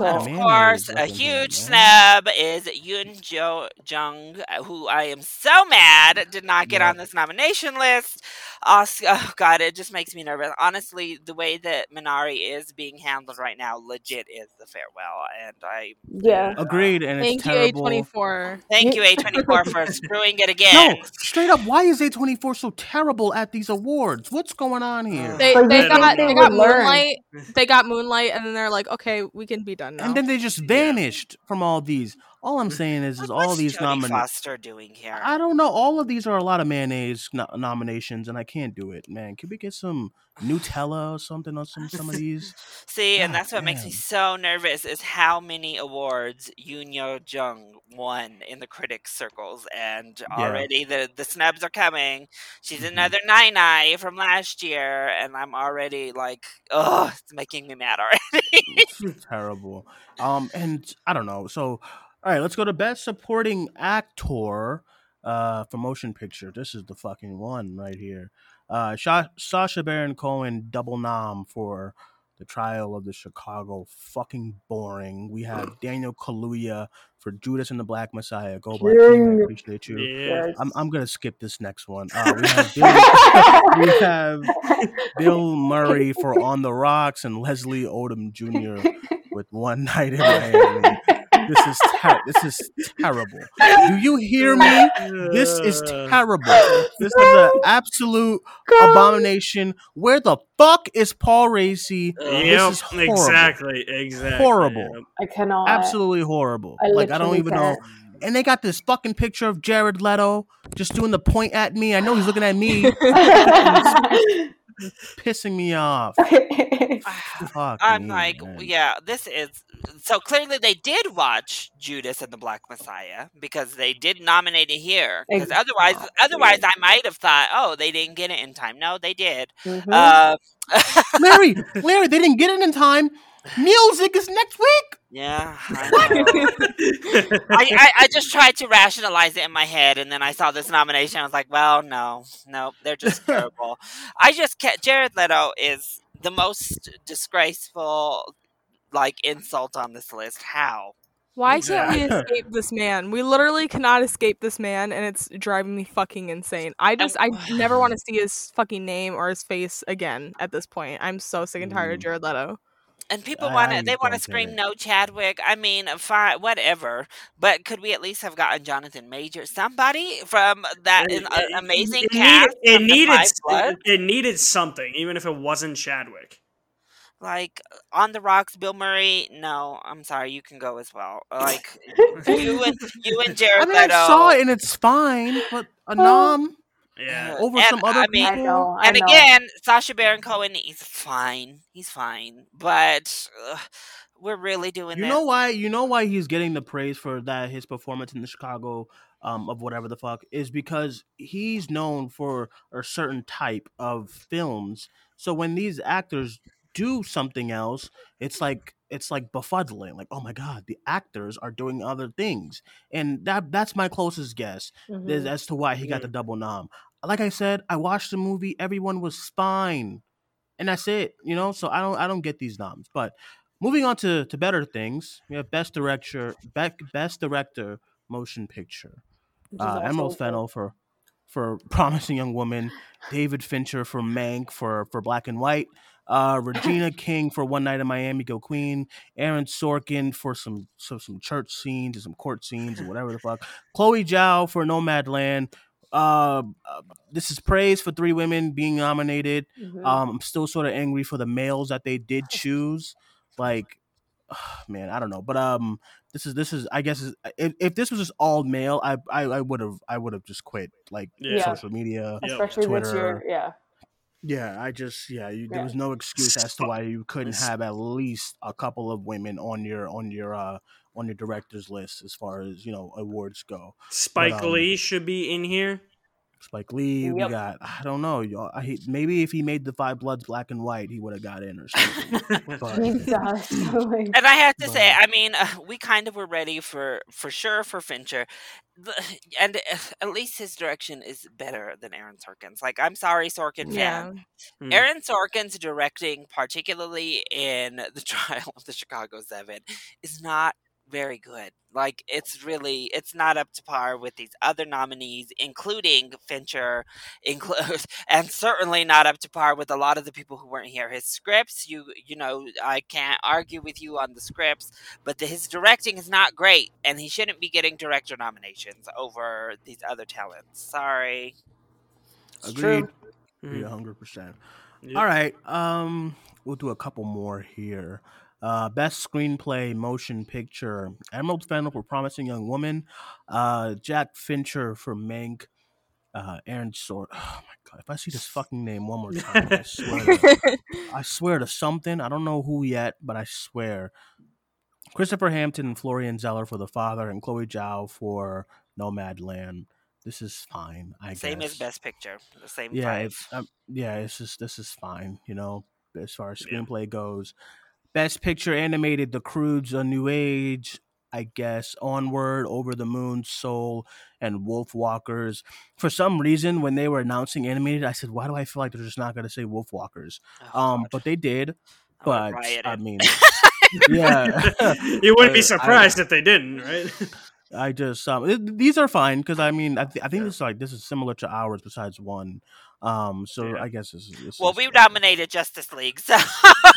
Wow, So- Of course, they're a huge man. snub is Yoon Jo Jung, uh, who I am so mad did not get Yeah. on this nomination list. Oscar, oh god, it just makes me nervous. Honestly, the way that Minari is being handled right now, legit is the farewell, and I Yeah. Agreed, and it's Thank you. A24. thank you A24 for screwing it again. No, straight up, why is A24 so terrible at these awards? What's going on here? They, they got they they got. Moonlight. They got Moonlight, and then they're like, okay, we can be done now. and then they just vanished from all these. All I'm saying is, is all these nominations. Foster doing here? I don't know. All of these are a lot of mayonnaise no- nominations, and I can't do it, man. Can we get some Nutella or something on some some of [laughs] these? See, and that's what makes me so nervous is how many awards Youn Yuh-jung won in the critics circles, and Yeah. already the the snubs are coming. She's Mhm. another nine nine from last year, and I'm already like, oh, it's making me mad already. Terrible. Um, and I don't know. So, all right, let's go to best supporting actor uh for motion picture. This is the fucking one right here. Uh, Sha- Sacha Baron Cohen double nom for the trial of the Chicago. Fucking boring. We have [clears throat] Daniel Kaluuya for Judas and the Black Messiah. Go Black King. I appreciate you. Yeah. I'm, I'm gonna skip this next one. Uh, we have Bill, [laughs] we have Bill Murray for [laughs] On the Rocks and Leslie Odom Jr. [laughs] with One Night in Miami. [laughs] This is ter- this is terrible. Do you hear me? This is terrible. This is an absolute abomination. Where the fuck is Paul Raci? Yep, this is horrible. exactly, exactly. Horrible. I cannot. Absolutely horrible. I like I don't literally even know. And they got this fucking picture of Jared Leto just doing the point at me. I know he's looking at me, [laughs] pissing me off. [laughs] [sighs] Fuck I'm me, like, man. yeah, this is so clearly they did watch Judas and the Black Messiah because they did nominate it here. Because otherwise, otherwise I might have thought, oh, they didn't get it in time. No, they did. Mhm. Uh, [laughs] Larry, Larry, they didn't get it in time. Music is next week. yeah, I. [laughs] I, I, I just tried to rationalize it in my head, and then I saw this nomination. I was like, well, no, no, they're just [laughs] terrible. I just can't. Jared Leto is the most disgraceful, like insult on this list. How? Why can't we escape this man? We literally cannot escape this man, and it's driving me fucking insane. I just, I never want to see his fucking name or his face again at this point. I'm so sick and tired of Mm. Jared Leto. And people want I to, they want to don't get scream it. no Chadwick. I mean, fine, whatever. But could we at least have gotten Jonathan Major, somebody from that It- it- amazing it cast? needed, it from the needed Five s- Bloods? it needed something, even if it wasn't Chadwick. like on the rocks, Bill Murray. No, I'm sorry, you can go as well. [laughs] Like you and you and Jared I mean, Leto. I saw it and it's fine, but a nom Yeah, over and, some other I mean, I people. know. I and know. again, Sacha Baron Cohen, he's fine. He's fine, but ugh, we're really doing You this. know why? You know why he's getting the praise for that his performance in the Chicago um, of whatever the fuck is because he's known for a certain type of films. So when these actors do something else, it's like it's like befuddling. Like, oh my god, the actors are doing other things, and that that's my closest guess Mhm. as, to why he got the double nom. Like I said, I watched the movie. Everyone was fine, and that's it. You know, so I don't I don't get these noms. But moving on to to better things, we have best director, bec- best director, motion picture. Uh, Emerald. Fennell for for [laughs] promising young woman, David Fincher for Mank for for Black and White. Uh, [laughs] Regina King for One Night in Miami, Go Queen. Aaron Sorkin for some some some church scenes and some court scenes and whatever the fuck. Chloe Zhao for Nomadland. Uh, uh, this is praise for three women being nominated. Mhm. Um, I'm still sort of angry for the males that they did [laughs] choose. Like, man, I don't know, but um, this is this is I guess if, if this was just all male, I I would have I would have just quit like Yeah. social media. Especially. Twitter. Yeah. Yeah, I just yeah, you, there was no excuse as to why you couldn't have at least a couple of women on your on your uh on your directors list as far as you know awards go. Spike But, um, Lee should be in here. Spike Lee, we got I don't know, y'all. I, maybe if he made the Five Bloods black and white, he would have got in or something. [laughs] but He does. [laughs] like, And I have to say, I mean, uh, we kind of were ready for for sure for Fincher, The- and uh, at least his direction is better than Aaron Sorkin's. Like, I'm sorry, Sorkin Yeah. fan. Hmm. Aaron Sorkin's directing, particularly in the [laughs] trial of the Chicago Seven, is not very good. Like, it's really it's not up to par with these other nominees, including Fincher, include [laughs] and certainly not up to par with a lot of the people who weren't here. His scripts, you you know, I can't argue with you on the scripts, but the, his directing is not great, and he shouldn't be getting director nominations over these other talents. Sorry. it's agreed. true. Agree Mhm. hundred percent. All right. Um, we'll do a couple more here. Uh, best screenplay, motion picture. Emerald Fennell for Promising Young Woman. Uh, Jack Fincher for Mank. Uh, Aaron Sort. [sighs] Oh my god! If I see this fucking name one more [laughs] time, I swear. To, [laughs] I swear to something. I don't know who yet, but I swear. Christopher Hampton and Florian Zeller for The Father, and Chloe Zhao for Nomadland. This is fine. I guess. Same guess as Best Picture. The same yeah, it's um, yeah, it's just this is fine, you know, as far as Yeah. screenplay goes. Best picture animated, The Croods, A New Age, I guess, Onward, Over the Moon, Soul, and Wolfwalkers. For some reason, when they were announcing animated, I said, "Why do I feel like they're just not going to say Wolfwalkers?" Oh, Um, but they did. I would've But I mean, [laughs] yeah, [laughs] you wouldn't be I- surprised if they didn't, right? I just um th- these are fine because I mean I, th- I think this is like this is similar to ours besides one Um, so I guess this is this Well, is- we nominated Justice League, so [laughs] [laughs]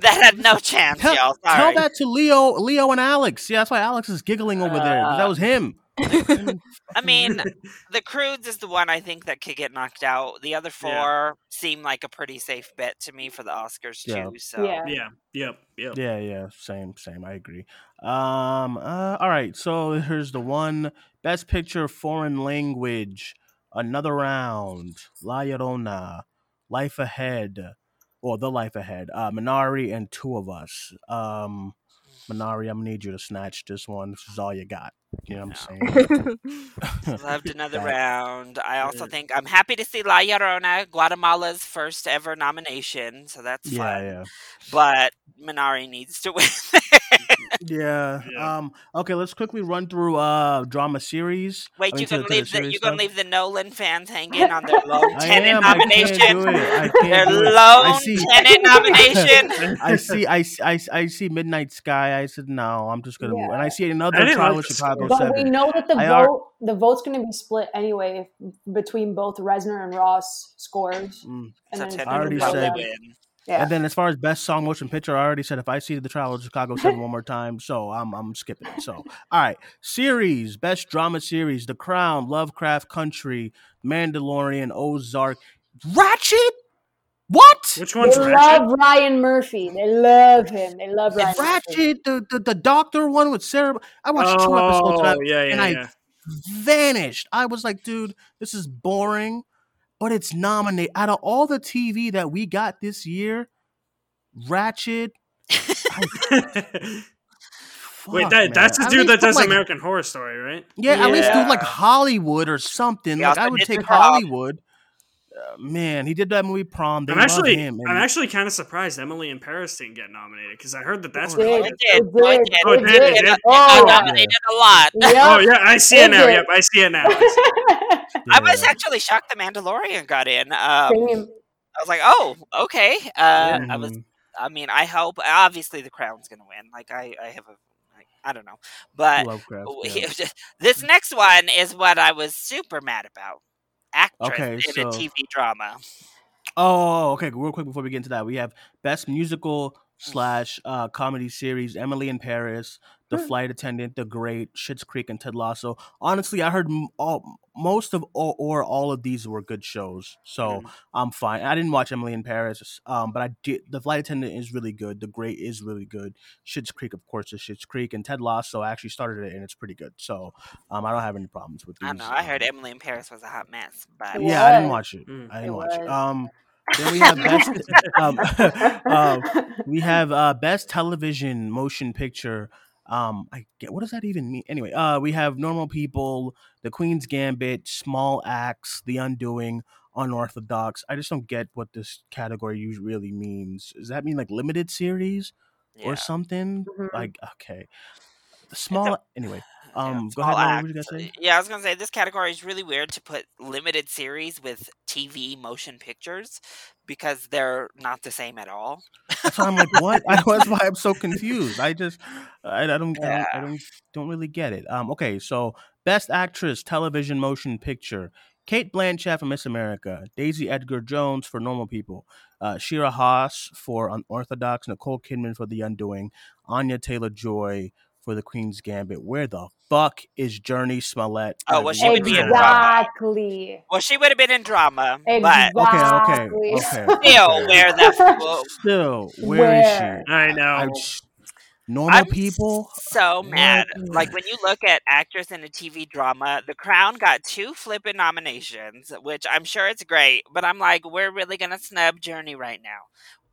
that had no chance, tell, y'all. tell that to Leo, Leo and Alex. Yeah, that's why Alex is giggling over there. that was him. [laughs] I mean, the Croods is the one I think that could get knocked out. The other four seem like a pretty safe bet to me for the Oscars Yeah. too. So Yeah. Yeah. Yep. Yep. Yeah, yeah, same, same. I agree. Um, uh, all right. So here's the one best picture foreign language. Another round. La Llorona, Life Ahead, or The Life Ahead. Uh, Minari and Two of Us. Um, Minari, I'm gonna need you to snatch this one. This is all you got. You know what I'm saying? [laughs] [laughs] loved [laughs] another That- round. I also think I'm happy to see La Llorona, Guatemala's first ever nomination, so that's Yeah, fun. yeah. But Minari needs to win. Yeah. Um. Okay. Let's quickly run through uh drama series. Wait, I mean, you to gonna leave the series you gonna leave the Nolan fans hanging on their lone I Tenet am. I can't nomination? do it. I Their can't do it. lone I see. Tenet nomination. I see. I see. I, see- I see Midnight Sky. I said no. I'm just gonna. And I see another trial like in the Chicago But Seven. we know that the I ar- vote the vote's going to be split anyway between both Reznor and Ross scores. Mm. And So then it's I already said. Yeah. And then as far as best song motion picture, I already said if I see the trial of Chicago Seven [laughs] one more time, so I'm I'm skipping it. So all right, series best drama series: The Crown, Lovecraft Country, Mandalorian, Ozark, Ratched. What? Which They one's love Ryan Murphy. They love him. They love Ryan Murphy. Ratched, the, the the doctor one with Sarah. I watched two episodes of that, Oh, yeah, yeah, and I yeah. vanished. I was like, dude, this is boring. But it's nominated out of all the TV that we got this year. Ratched. [laughs] Wait, Fuck, that, that's the dude that does like- American Horror Story, right? Yeah, at least do like Hollywood or something. He Like I would take Hollywood. Uh, man, he did that movie Prom. They I'm actually, him. I'm actually kind of surprised Emily in Paris didn't get nominated because I heard that that's It did. It did. It Oh, it did. did. Oh, It it did, it did. did? Oh, I nominated a lot. Yep. Oh yeah, I see it It now. did. Yep, I see it now. [laughs] I see- I was actually shocked the Mandalorian got in. Um, I was like, oh, okay. Uh, I was. Mhm. I mean, I hope. Obviously, the crown's gonna win. Like, I, I have a I don't know, but Lovecraft. [laughs] yeah. this next one is what I was super mad about. Actress Okay, in a TV drama. Oh, okay. Real quick before we get into that, we have best musical slash uh, comedy series: Emily in Paris, The Flight Attendant, The Great, Schitt's Creek, and Ted Lasso. Honestly, I heard all most of all, or all of these were good shows, so I'm fine. I didn't watch Emily in Paris, um, but I did. The Flight Attendant is really good. The Great is really good. Schitt's Creek, of course, is Schitt's Creek, and Ted Lasso I actually started it, and it's pretty good. So um, I don't have any problems with these. I know. I heard Emily in Paris was a hot mess, but yeah, I didn't watch it. Mm. I didn't It watch it. Um, then we have best. [laughs] um, [laughs] um, we [laughs] have uh, best television motion picture. Um, I get what does that even mean? Anyway, uh, we have normal people, The Queen's Gambit, Small Acts, The Undoing, Unorthodox. I just don't get what this category usually really means. Does that mean like limited series yeah. or something? Mhm. Like okay, the small. Anyway, Yeah, um, go ahead. What you say? Yeah, I was gonna say this category is really weird to put limited series with TV motion pictures because they're not the same at all. so I'm like, what? I, [laughs] [laughs] that's why I'm so confused. I just, I, I don't, I don't, I don't, don't really get it. Um, okay, so best actress, television, motion picture: Cate Blanchett for Miss America, Daisy Edgar Jones for Normal People, uh, Shira Haas for Unorthodox, Nicole Kidman for The Undoing, Anya Taylor Joy for The Queen's Gambit. Where the fuck is Jurnee Smollett? Oh, well, she would be in drama. Exactly. Well, she would have been in drama, but Okay, okay, okay. [laughs] still, okay. where the [laughs] well, Still, where is she? I know. I, normal I'm people. so mad. What? Like when you look at actress in a TV drama, The Crown got two flipping nominations, which I'm sure it's great, but I'm like, we're really gonna snub Journey right now.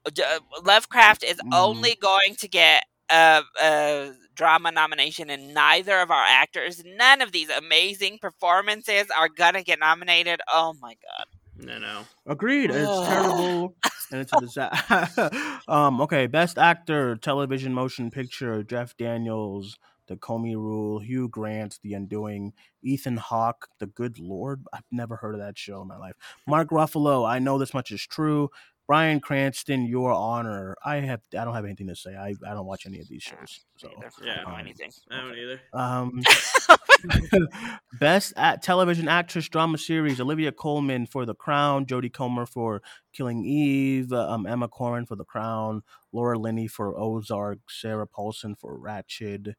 Uh, Lovecraft is Mm. only going to get a, a drama nomination, and neither of our actors, none of these amazing performances are gonna get nominated. Oh my god! No, no. Agreed. It's terrible [laughs] and it's a disaster. [laughs] um, okay, best actor, television motion picture, Jeff Daniels, The Comey Rule, Hugh Grant, The Undoing, Ethan Hawke, The Good Lord. I've never heard of that show in my life. Mark Ruffalo, I know this much is true. Bryan Cranston, Your Honor. I have I don't have anything to say. I, I don't watch any of these shows. So Yeah, know um, anything. I don't either. um, [laughs] [laughs] best at television actress drama series: Olivia Colman for The Crown, Jodie Comer for Killing Eve, um, Emma Corrin for The Crown, Laura Linney for Ozark, Sarah Paulson for Ratched.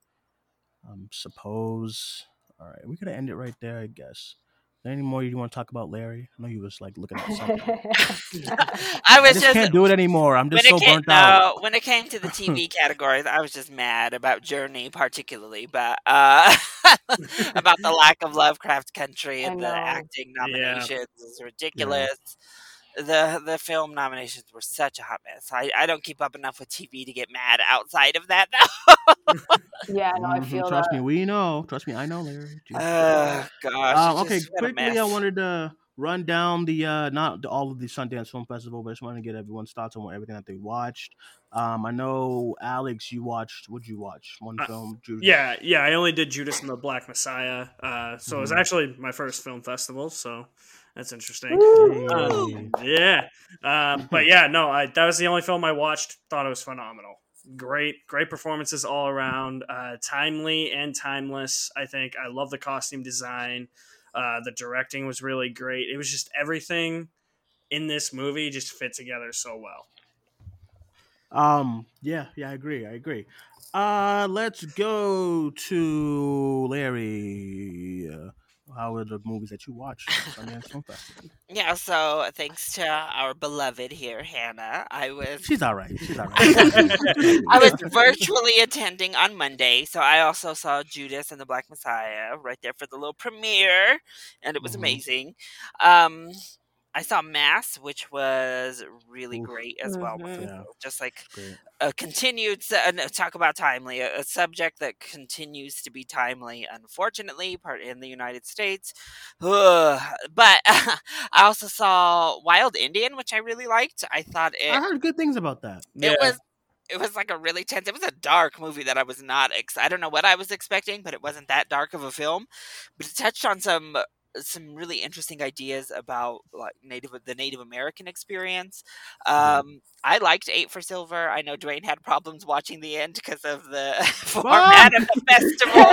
Um, suppose. All right, we gotta end it right there, I guess. Is there any more you want to talk about, Larry? I know you was like looking at something. [laughs] I I was just just can't do it anymore. I'm just when so it came, burnt out. when it came to the TV [laughs] categories, I was just mad about Jurnee, particularly, but uh, [laughs] about the lack of Lovecraft Country and the know. acting Yeah. nominations is ridiculous. The the film nominations were such a hot mess. I, I don't keep up enough with TV to get mad outside of that now. [laughs] yeah, no, I Mhm, feel Trust that. me, we know. Trust me, I know, Larry. Jesus Oh gosh. Um, okay, just what a quickly, I wanted to run down the uh, not the, all of the Sundance Film Festival, but I just wanted to get everyone's thoughts on everything that they watched. Um, I know Alex, you watched. What'd you watch? One Uh, film. Judas. Yeah, yeah. I only did Judas and the Black Messiah, uh, so it was Mhm. actually my first film festival. So that's interesting. Um, yeah, um, but yeah, no, I, that was the only film I watched. Thought it was phenomenal. Great, great performances all around. Uh, timely and timeless. I think I love the costume design. Uh, the directing was really great. It was just everything in this movie just fit together so well. Um. Yeah. Yeah. I agree. I agree. Uh. Let's go to Larry. How are the movies that you watched? at the Sundance Film Festival? Yeah, so thanks to our beloved here, Hannah, I was She's all right. She's all right. [laughs] I was [laughs] virtually attending on Monday, so I also saw Judas and the Black Messiah right there for the little premiere, and it was Mhm. amazing. Um, I saw Mass, which was really Oof. great as well. Mhm. Yeah. Just like Great. a continued su- uh, no, talk about timely, a, a subject that continues to be timely, unfortunately, part in the United States. Ugh. But [laughs] I also saw Wild Indian, which I really liked. I thought it I heard good things about that. Yeah. it was it was like a really tense it was a dark movie that i was not ex- i don't know what i was expecting but it wasn't that dark of a film but it touched on some some really interesting ideas about like native the native american experience um i liked eight for silver i know Duane had problems watching the end because of the [laughs] format of the festival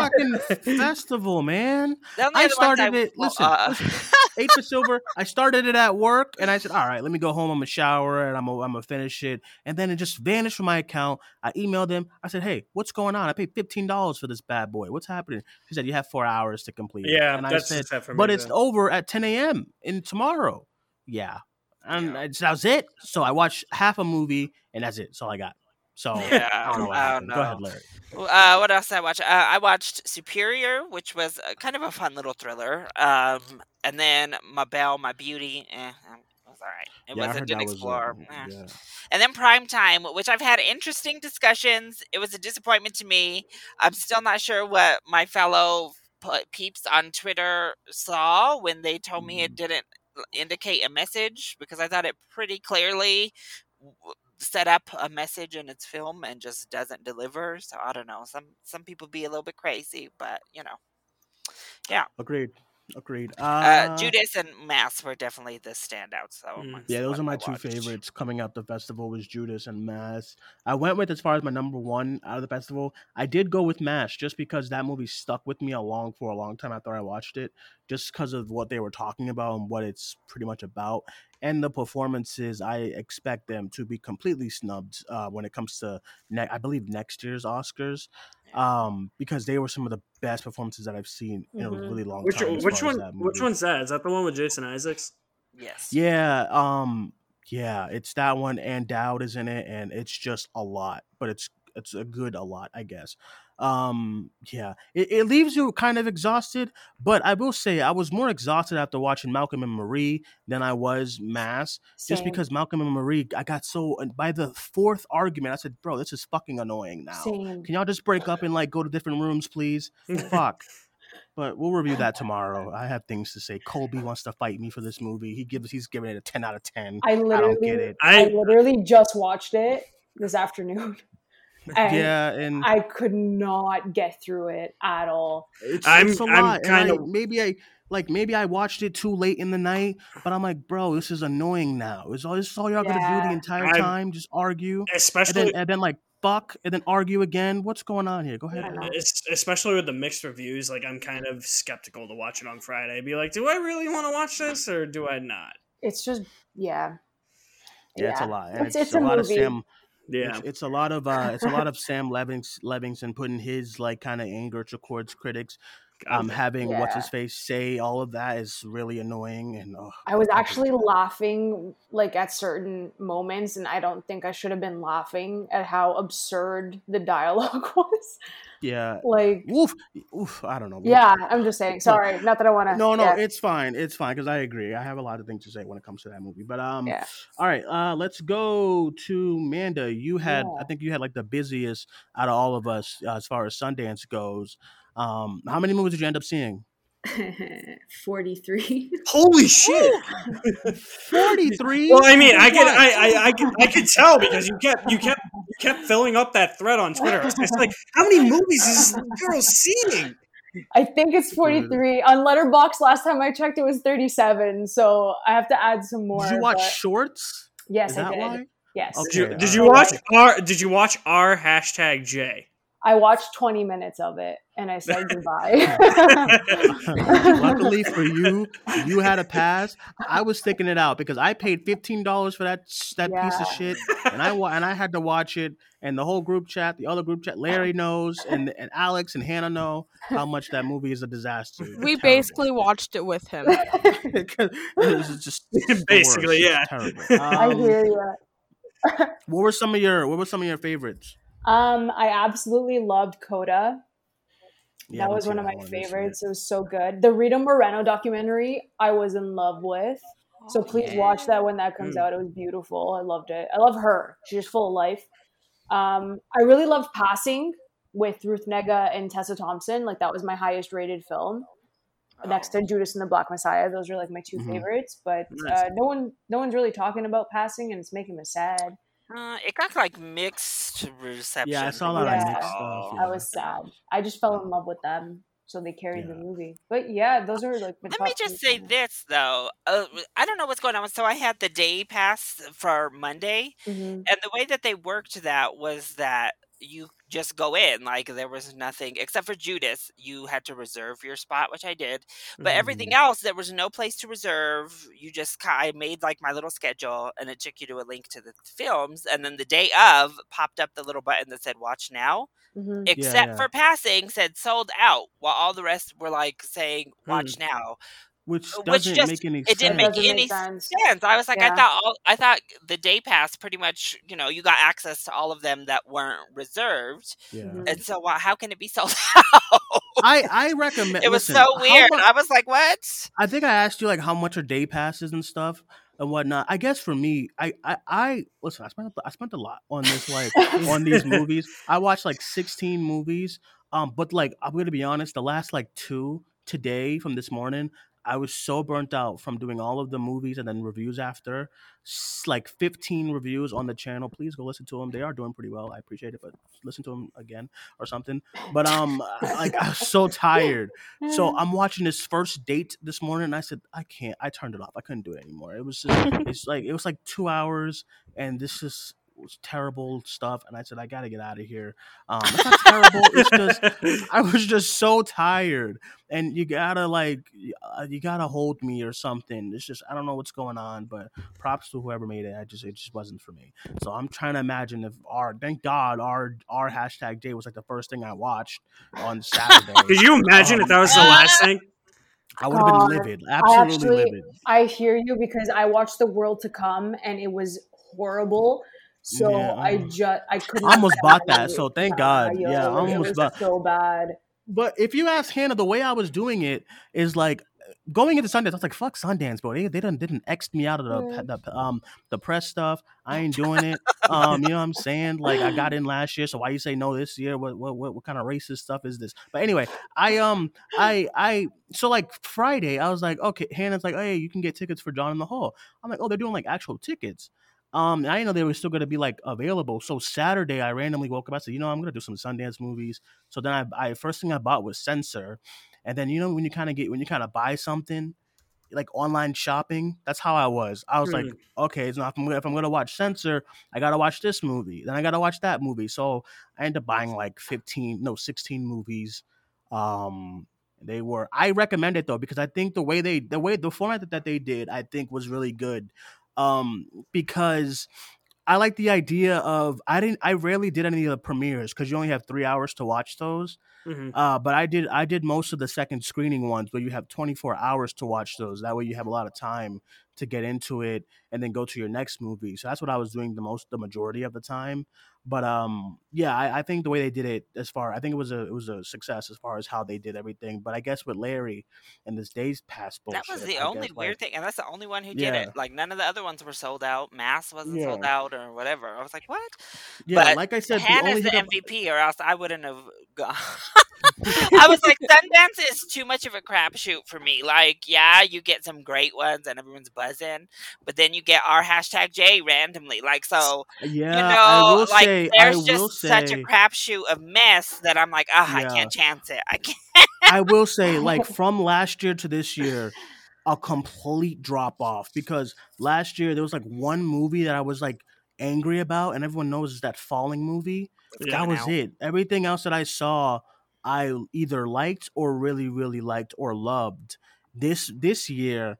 Fucking festival, man. [laughs] I started I- it. well, Listen, uh, listen, eight for silver. I started it at work, and I said, "All right, let me go home. I'm gonna shower, and I'm gonna, I'm gonna finish it." And then it just vanished from my account. I emailed him. I said, "Hey, what's going on? I paid fifteen dollars for this bad boy. What's happening?" He said, "You have four hours to complete it." Yeah, and I that's said, me. "But it's over at 10 a.m. in tomorrow." Yeah, and Yeah. That was it. So I watched half a movie, and that's it. That's all I got. So [laughs] Yeah, I don't know what I don't Go ahead. Larry. Uh, what else did I watch? Uh, I watched Superior, which was uh kind of a fun little thriller. Um, and then My Belle, My Beauty. Eh, it was all right. It Yeah, I was a heard good that was, uh, eh. yeah. And then Prime Time, which I've had interesting discussions. It was a disappointment to me. I'm still not sure what my fellow peeps on Twitter saw when they told me it mm-hmm. didn't uh, indicate a message because I thought it pretty clearly set up a message in its film and just doesn't deliver. So I don't know. Some some people be a little bit crazy, but you know. Yeah. Agreed. Agreed. Uh, Uh, Judas and Mass were definitely the standouts though. Mm. Yeah, those are my I two watched. favorites coming out the festival was Judas and Mass. I went with as far as my number one out of the festival. I did go with Mass just because that movie stuck with me along for a long time after I watched it, just because of what they were talking about and what it's pretty much about. And the performances, I expect them to be completely snubbed uh, when it comes to, ne- I believe, next year's Oscars, um, because they were some of the best performances that I've seen in a Mhm. really long Which time. which one? that Which one's that? Is that the one with Jason Isaacs? Yes. Yeah, um, yeah, it's that one, and Dowd is in it, and it's just a lot, but it's it's a good a lot, I guess. Um, yeah, it, it leaves you kind of exhausted, but I will say I was more exhausted after watching Malcolm and Marie than I was Mass, just because Malcolm and Marie, I got so by the fourth argument, I said, "Bro, this is fucking annoying now. Same. Can y'all just break up and like go to different rooms, please? [laughs] Fuck." But we'll review that tomorrow. I have things to say. Colby wants to fight me for this movie. He gives he's giving it a ten out of ten. I I don't literally, get it. I, I literally just watched it this afternoon, and yeah, and I could not get through it at all. it's, I'm- it's a I'm lot. and kinda- I- maybe I like maybe I watched it too late in the night, but I'm like, bro, this is annoying now. Is all this is all y'all gonna do the entire I- time? Just argue, and especially then and then like fuck, and then argue again. What's going on here? Go ahead. I especially with the mixed reviews, like I'm kind of skeptical to watch it on Friday. Be like, do I really want to watch this or do I not? It's just yeah. Yeah, it's a lot. It's, it's, it's, a, a, lot movie. of Sam. Yeah, It's, it's a lot of uh, it's a lot of Sam Levings, Levinson putting his like kind of anger towards critics. Um, having what's his face say all of that is really annoying, and oh, I was I hate actually laughing like at certain moments, and I don't think I should have been laughing at how absurd the dialogue [laughs] was. Yeah. Like, Oof, oof. I don't know. yeah, I'm just saying. Sorry, not that I want to. No, no, yeah. it's fine. It's fine because I agree. I have a lot of things to say when it comes to that movie. But um, Yeah. all right. Uh, let's go to Manda. You had, Yeah. I think you had like the busiest out of all of us uh, as far as Sundance goes. Um, how many movies did you end up seeing? [laughs] 43. holy [laughs] shit! Forty three. Well, I mean, I could, I, I, I, could, I could tell because you kept, you kept, you kept filling up that thread on Twitter. It's it's like, how many movies is this girl seeing? I think it's 43. On Letterboxd, last time I checked, it was 37. So I have to add some more. Did you watch but- Shorts? Yes, Is I did. why? Yes. Okay. Did you, did you watch our? Did you watch our hashtag J? I watched 20 minutes of it and I said goodbye. [laughs] Luckily [laughs] for you, you had a pass. I was sticking it out because I paid fifteen dollars for that that piece of shit, and I and I had to watch it. And the whole group chat, the other group chat, Larry [laughs] knows, and and Alex and Hannah know how much that movie is a disaster. It's We terrible. basically watched it with him. 'Cause this is just Basically, yeah. It's terrible. I Um, hear you. what were some of your What were some of your favorites? Um, I absolutely loved Coda. Yeah, that was one of my one this year. favorites. It was so good. The Rita Moreno documentary, I was in love with. So please watch that when that comes Mm. out. It was beautiful. I loved it. I love her. She's just full of life. Um, I really loved Passing with Ruth Negga and Tessa Thompson. Like that was my highest rated film. Next to Judas and the Black Messiah, those are like my 2 Mhm. favorites. But uh, no one, no one's really talking about Passing, and it's making me sad. Uh, it got like mixed reception. Yeah, I saw a from lot of people. mixed stuff, I was sad. I just fell in love with them, so they carried the movie. But yeah, those are like. my Let top me just three say this though. Uh, I don't know what's going on. So I had the day pass for Monday, Mhm. and the way that they worked that was that you just go in like there was nothing except for Judas. You had to reserve your spot, which I did. But everything else, there was no place to reserve. You just I made like my little schedule, and it took you to a link to the films. And then the day of popped up the little button that said "Watch Now." Mhm. except yeah. for passing said sold out while all the rest were like saying watch now which which doesn't just make any sense. it didn't That make doesn't any make sense. sense i was like i thought all i thought the day pass pretty much you know you got access to all of them that weren't reserved Yeah. And so why how can it be [laughs] sold out I I recommend. it was listen, so weird mu- i was like what I think I asked you like how much are day passes and stuff and whatnot. I guess for me, I I, I listen. I spent I spent a lot on this like on these [laughs] movies. I watched like sixteen movies. Um, but like I'm gonna be honest, the last like two today from this morning, I was so burnt out from doing all of the movies and then reviews after. Like 15 reviews on the channel. Please go listen to them. They are doing pretty well. I appreciate it, but listen to them again or something. But um, like I was so tired. So I'm watching this first date this morning, and I said, I can't. I turned it off. I couldn't do it anymore. It was just, it's like it was like two hours, and this just was terrible stuff. And I said, I gotta get out of here. Um, it's not terrible. It's just [laughs] I was just so tired, and you gotta like uh, you gotta hold me or something. It's just I don't know what's going on, but props to whoever made it. I just it just wasn't for me. So I'm trying to imagine if our thank God our our hashtag day was like the first thing I watched on [laughs] Saturday. Could you imagine if that was the last thing? I would have been God, livid, I absolutely actually, livid. I hear you because I watched The World to Come and it was horrible. So Yeah, I um, just I couldn't. I almost bought that, so thank God. yo, Yeah, I almost bought. so bad. But if you ask Hannah, the way I was doing it is like going into Sundance. I was like, "Fuck Sundance, bro. They they done didn't X me out of the the um the press stuff. I ain't doing it. [laughs] Um, you know what I'm saying? Like I got in last year, so why you say no this year? What what what, what kind of racist stuff is this? But anyway, I um I I so like Friday, I was like, okay, Hannah's like, hey, you can get tickets for John in the Hole. I'm like, oh, they're doing like actual tickets. Um, I didn't know they were still going to be like available. So Saturday, I randomly woke up. I said, you know, I'm going to do some Sundance movies. So then I, I first thing I bought was Censor, and then you know when you kind of get when you kind of buy something, like online shopping. That's how I was. I was like, Mm. okay, so if I'm if I'm gonna watch Censor, I gotta watch this movie. Then I gotta watch that movie. So I ended up buying like 15, no, 16 movies. Um, they were. I recommend it though because I think the way they the way the format that, that they did, I think was really good. Um, because I like the idea of I didn't I rarely did any of the premieres because you only have three hours to watch those. Mhm. Uh, but I did I did most of the second screening ones where you have 24 hours to watch those. That way you have a lot of time to get into it and then go to your next movie. So that's what I was doing the most the majority of the time. But um yeah, I, I think the way they did it as far I think it was a it was a success as far as how they did everything. But I guess with Larry and this days past bullshit. That was the I only guess, weird like- thing, and that's the only one who Yeah. did it. Like none of the other ones were sold out. Mass wasn't sold out or whatever. I was like, what? Yeah, But like I said, the Hannah's only the MVP, or else I wouldn't have gone. [laughs] [laughs] I was like, Sundance is too much of a crapshoot for me. Like, yeah, you get some great ones and everyone's buzzing, but then you get our hashtag J randomly. Like, so Yeah, you I know, like say- there's just such a say- crapshoot of mess that I'm like, ah, I Yeah. can't chance it. I can't. I will say, like [laughs] from last year to this year, a complete drop off because last year there was like one movie that I was like angry about, and everyone knows is that falling movie. It's that was out. it. Everything else that I saw, I either liked or really, really liked or loved. This this year,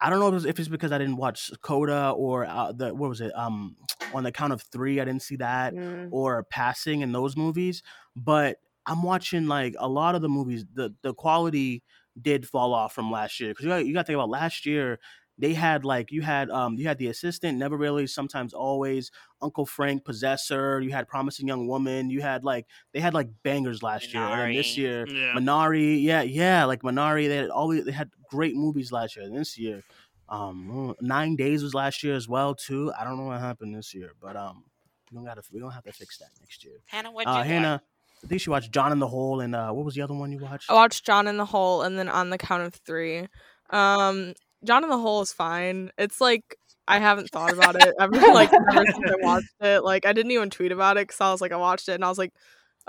I don't know if it's, if it's because I didn't watch Coda or uh, the what was it? Um, on the count of three, I didn't see that Mm. or Passing in those movies, but I'm watching like a lot of the movies. The the quality did fall off from last year because you got, you got to think about last year. They had like you had um you had the assistant, never really, sometimes always, Uncle Frank, Possessor. You had Promising Young Woman. You had like they had like bangers last year, and this year Yeah. Minari, yeah, yeah, like Minari. They had always they had great movies last year. And this year, um, Nine Days was last year as well too. I don't know what happened this year, but um, we don't gotta we don't have to fix that next year. Hannah, what'd Uh, you watch? Hannah, I think she watched John in the Hole and uh, what was the other one you watched? I watched John in the Hole and then on the count of three. Um, John in the Hole is fine. It's like I haven't thought about it [laughs] ever. Like ever since I watched it, like I didn't even tweet about it because I was like I watched it and I was like,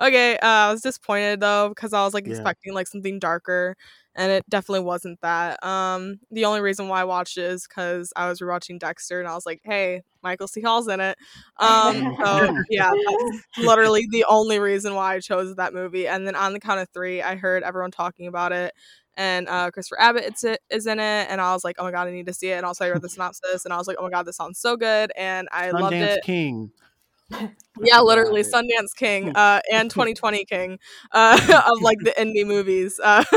okay. Uh, I was disappointed though because I was like Yeah. expecting like something darker, and it definitely wasn't that. Um, the only reason why I watched it is because I was rewatching Dexter and I was like, hey, Michael C. Hall's in it. Um, [laughs] so yeah, that's literally the only reason why I chose that movie. And then on the count of three, I heard everyone talking about it. And uh, Christopher Abbott it's it, is in it, and I was like, "Oh my god, I need to see it!" And also, I read the synopsis, and I was like, "Oh my god, this sounds so good!" And I loved Sundance it. King. Yeah, literally, Sundance King [laughs] uh, and 2020 King uh, [laughs] of like the indie movies. Uh, [laughs]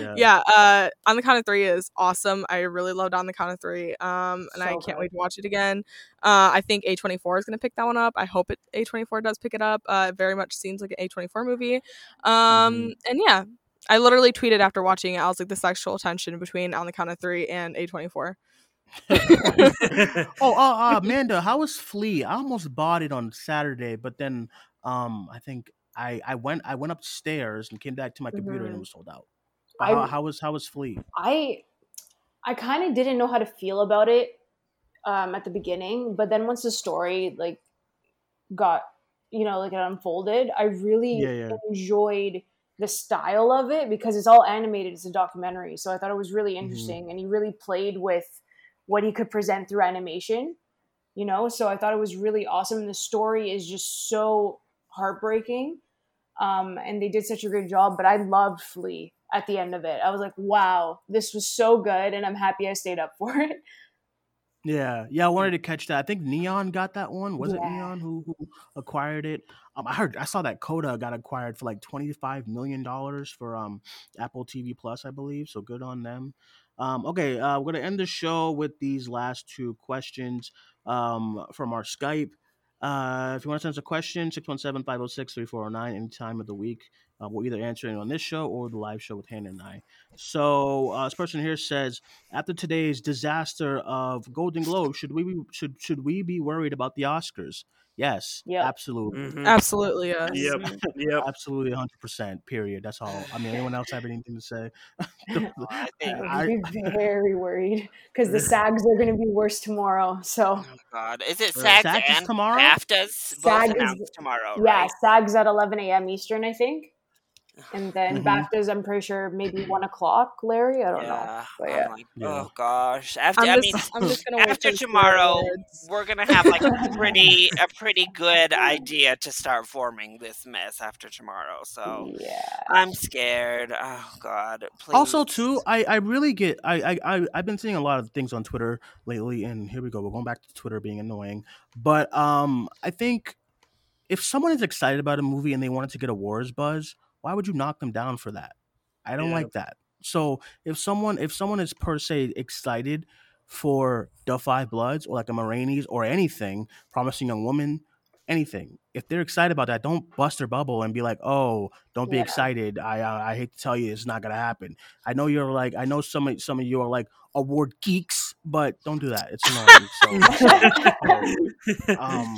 Yeah. yeah, uh, On the Count of Three is awesome. I really loved On the Count of Three, um, and I can't good. wait to watch it again. Uh, I think A24 is going to pick that one up. I hope it A24 does pick it up. Uh, it very much seems like an A24 movie. Um, Mhm. And yeah, I literally tweeted after watching it. I was like, the sexual tension between On the Count of Three and A24. [laughs] Oh, uh, uh, Amanda, how was Flee? I almost bought it on Saturday, but then um, I think I I went I went upstairs and came back to my computer and it Mhm. was sold out. I- how, how was how was Flee? I I kind of didn't know how to feel about it um, at the beginning, but then once the story like got you know like it unfolded, I really Yeah, yeah. enjoyed the style of it because it's all animated. It's a documentary, so I thought it was really Mm-hmm. interesting, and he really played with what he could present through animation. You know, so I thought it was really awesome. The story is just so heartbreaking, um, and they did such a great job. But I loved Flee at the end of it. I was like, wow, this was so good, and I'm happy I stayed up for it. Yeah, yeah, I wanted to catch that. I think Neon got that one. Was it Neon who, who acquired it? Um, I heard I saw that Coda got acquired for like twenty five million dollars for um Apple TV Plus, I believe. So good on them. Um, okay, uh, we're gonna end the show with these last two questions um, from our Skype. Uh, if you want to send us a question, 617-506-3409, any time of the week Uh, we'll either answer it on this show or the live show with Hannah and I. So uh, this person here says, after today's disaster of Golden Globe, should we be, should should we be worried about the Oscars? Yes, Yep. absolutely. Mhm. Absolutely, yes. Yep. [laughs] Yep. Absolutely, hundred percent. Period. That's all. I mean, anyone else have anything to say? [laughs] I think, I would be very worried because the [laughs] SAGs are going to be worse tomorrow. So oh God, is it Uh, SAGs and tomorrow? BAFTAs? SAG Both is- announced tomorrow, yeah. SAGs at 11 a.m. Eastern, I think, and then Mhm. BAFTAs. I'm pretty sure maybe one o'clock. Larry, I don't know. Yeah, But I'm yeah. like, oh gosh. After I'm I just, mean, [laughs] I'm just gonna after tomorrow, awards. we're gonna have like a pretty [laughs] a pretty good idea to start forming this mess after tomorrow. So Yeah. I'm scared. Oh God, please. Also, too, I, I really get I, I I I've been seeing a lot of things on Twitter lately, and here we go. We're going back to Twitter being annoying, but um, I think if someone is excited about a movie and they wanted to get awards buzz, why would you knock them down for that? I don't Yeah. like that. So if someone if someone is per se excited for the Five Bloods or like a Ma Rainey's or anything, Promising Young Woman, anything, if they're excited about that, don't bust their bubble and be like, "Oh, don't be Yeah. excited." I I, I hate to tell you, it's not gonna happen. I know you're like, I know some of some of you are like award geeks, but don't do that. It's annoying. So, [laughs] um,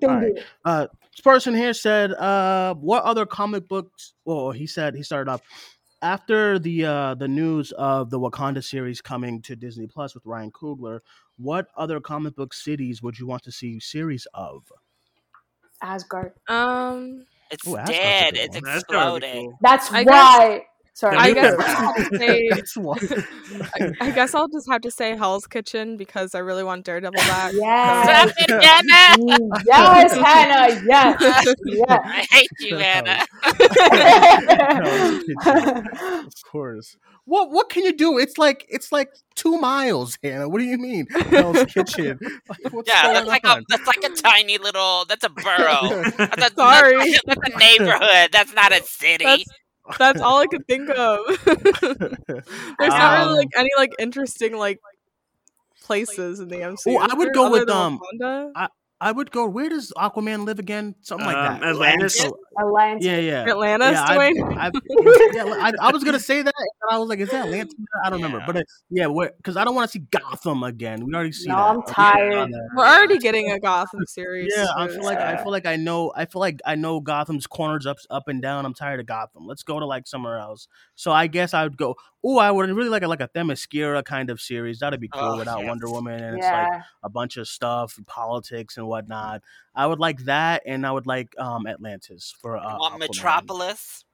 Don't do right. it. uh, this person here said, uh, "What other comic books?" Well, he said he started off after the uh, the news of the Wakanda series coming to Disney Plus with Ryan Coogler. What other comic book cities would you want to see series of? Asgard. Um, it's Ooh, dead. It's one. That's exploding. cool. That's I why. Sorry. I guess I'll have to [laughs] say, [laughs] I, I guess I'll just have to say Hell's Kitchen because I really want Daredevil back. Yes. Stop it, Hannah! Mm, yes, Hannah. Yes. Yes. [laughs] I hate you, Hannah. of course. What what can you do? It's like it's like two miles, Hannah. What do you mean? Hell's Kitchen. Like, what's Yeah, going that's like a that's like a tiny little. That's a borough. That's a, Sorry. That's, that's a neighborhood. That's not a city. That's that's all I could think of. [laughs] There's not Um, really like any like interesting like places in the MCU. Oh, I would go with, um, Wakanda? I would go. Where does Aquaman live again? Something like Um, that. Atlantis. So- Atlantis. yeah, yeah. Atlantis, yeah, I, Duane? I, [laughs] yeah, I, I was gonna say that, and I was like, "Is that Atlanta?" I don't remember, but uh, yeah, because I don't want to see Gotham again. We already see No, that. I'm tired. on there. We're already getting a Gotham [laughs] series. Yeah, I feel soon, like I feel like I know. I feel like I know Gotham's corners up, up and down. I'm tired of Gotham. Let's go to like somewhere else. So I guess I would go. Oh, I would really like a like a Themyscira kind of series. That'd be cool Oh, without yes. Wonder Woman, and it's like a bunch of stuff, politics and whatnot. I would like that, and I would like um Atlantis for uh, Want Metropolis?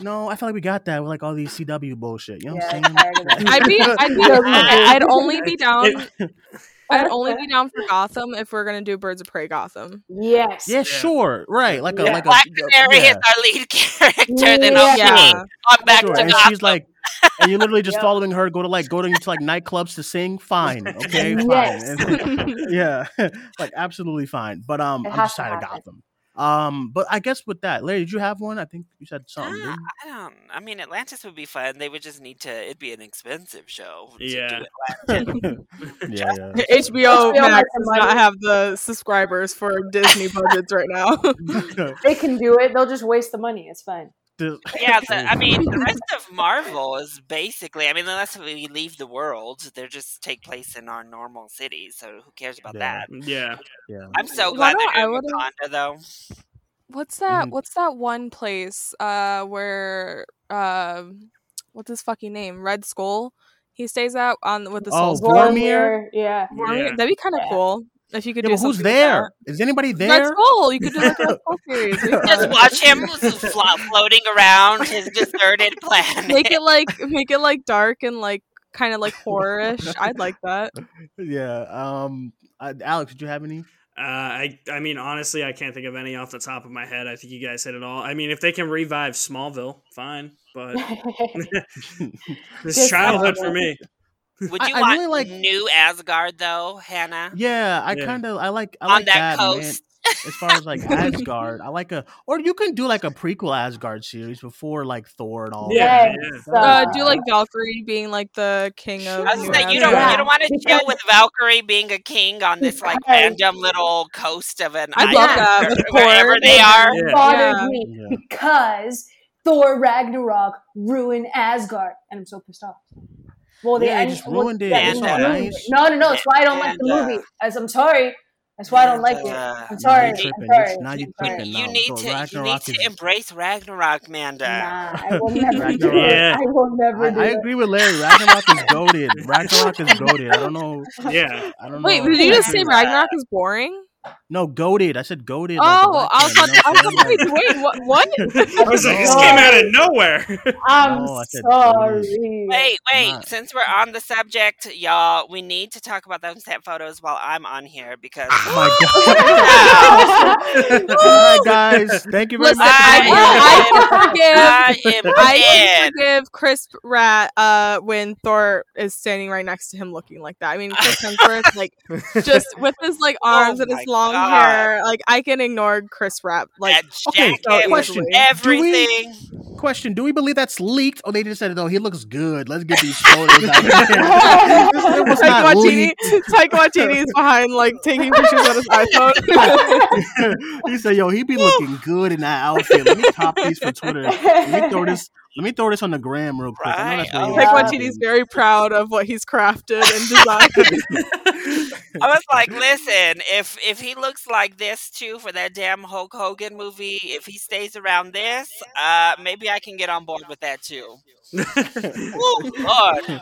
No, I feel like we got that with like all these CW bullshit. You know what Yeah, I'm I'm saying? tired of that. I'd be, I'd be, I'd only [laughs] be down. [laughs] I'd only be down for Gotham if we're gonna do Birds of Prey Gotham. Yes. Yeah, sure, right. Like a Yeah. like a Black Canary yeah, is our lead [laughs] character. Then okay, Yeah. I'm back sure. to And Gotham. she's like, and you're literally just Yep. following her, go to like going to like nightclubs to sing. Fine, [laughs] okay, fine. Yes. [laughs] And- [laughs] yeah, like absolutely fine. But um, It I'm has just to tired of. Gotham. Um, but I guess with that, Larry, did you have one? I think you said something. Ah, didn't? I don't. I mean, Atlantis would be fun. They would just need to. It'd be an expensive show. Yeah. Yeah, yeah. HBO, HBO Max has the does not have the subscribers for Disney budgets right now. They can do it. They'll just waste the money. It's fine. Yeah, the, I mean, the [laughs] rest of Marvel is basically. I mean, unless we leave the world, they just take place in our normal cities. So who cares about Yeah. that? Yeah. yeah. I'm so glad know, they're I doing would've- Wakanda, though. What's that? Mhm. What's that one place uh where um what's his fucking name? Red Skull. He stays out on with the Oh, Soul Vormir? Yeah. Vormir. Yeah. That'd be kind of Yeah. cool if you could Yeah, do but who's something with there? Is anybody there? Red there? Skull. You could do like a [laughs] Red Skull series. [laughs] Just watch him [laughs] flo- floating around his deserted planet. make it like make it like dark and like kind of like horror-ish. I'd like that. Yeah. Um, uh, Alex, did you have any? Uh, I I mean, honestly, I can't think of any off the top of my head. I think you guys hit it all. I mean, if they can revive Smallville, fine. But this Just childhood for me. Would I- you I want really like- new Asgard though, Hannah? Yeah, I Yeah. kind of I like I On like that man. coast. As far as like [laughs] Asgard, I like a or you can do like a prequel Asgard series before like Thor and all. Yeah, that. Uh, do like Valkyrie being like the king of. I was New you don't Yeah, you don't want to chill because- with Valkyrie being a king on this like random little coast of an I'd island love that, or wherever they are. Yeah. bothers Yeah. me Yeah. because Thor Ragnarok ruined Asgard, and I'm so pissed off. Well, they Yeah, they end- just well, ruined it. yeah, It's they nice. No, no, no. That's why I don't like the uh, movie. As I'm sorry. That's why I don't like it. uh, I'm sorry. Now I'm you tripping. sorry. Now you I'm sorry. tripping. You need so to you need to embrace Ragnarok, Manda. Nah, I will [laughs] never do Ragnarok. it. Yeah. I will never I, do I it. agree with Larry. Ragnarok is goaded. Ragnarok is goaded. I don't know. Yeah. I don't Wait, know. Wait, did you just say Ragnarok is boring? No, goaded. I said goaded. Oh, like I was black about to, I was like, wait, what? What? [laughs] [laughs] I was like, this came out of [laughs] nowhere. I'm No, I said sorry. Wait, wait. Not- Since we're on the subject, y'all, we need to talk about those set photos while I'm on here because Oh my god! All right, [laughs] guys. Thank you very Listen, much. for I, I, can [laughs] forgive. I I can dead. forgive Chris Pratt uh, when Thor is standing right next to him, looking like that. I mean, Chris Hemsworth, [laughs] like just with his like arms Oh and his long God. hair, like I can ignore Chris Pratt. Like, that okay, jacket so was question. everything. Question: Do we believe that's leaked, or they just said, "No, he looks good. Let's get these photos out." there." [laughs] it was not leaked. Taika Waititi is behind, like taking pictures on his iPhone. [laughs] he said, "Yo, he be looking good in that outfit. Let me top these for Twitter. Let me throw this. Let me throw this on the gram real quick. I know that's Right, what oh Taika Waititi's very proud of what he's crafted and designed. [laughs] I was like, [laughs] listen, if if he looks like this too for that damn Hulk Hogan movie, if he stays around this, uh, maybe I can get on board with that too. [laughs] Oh Lord,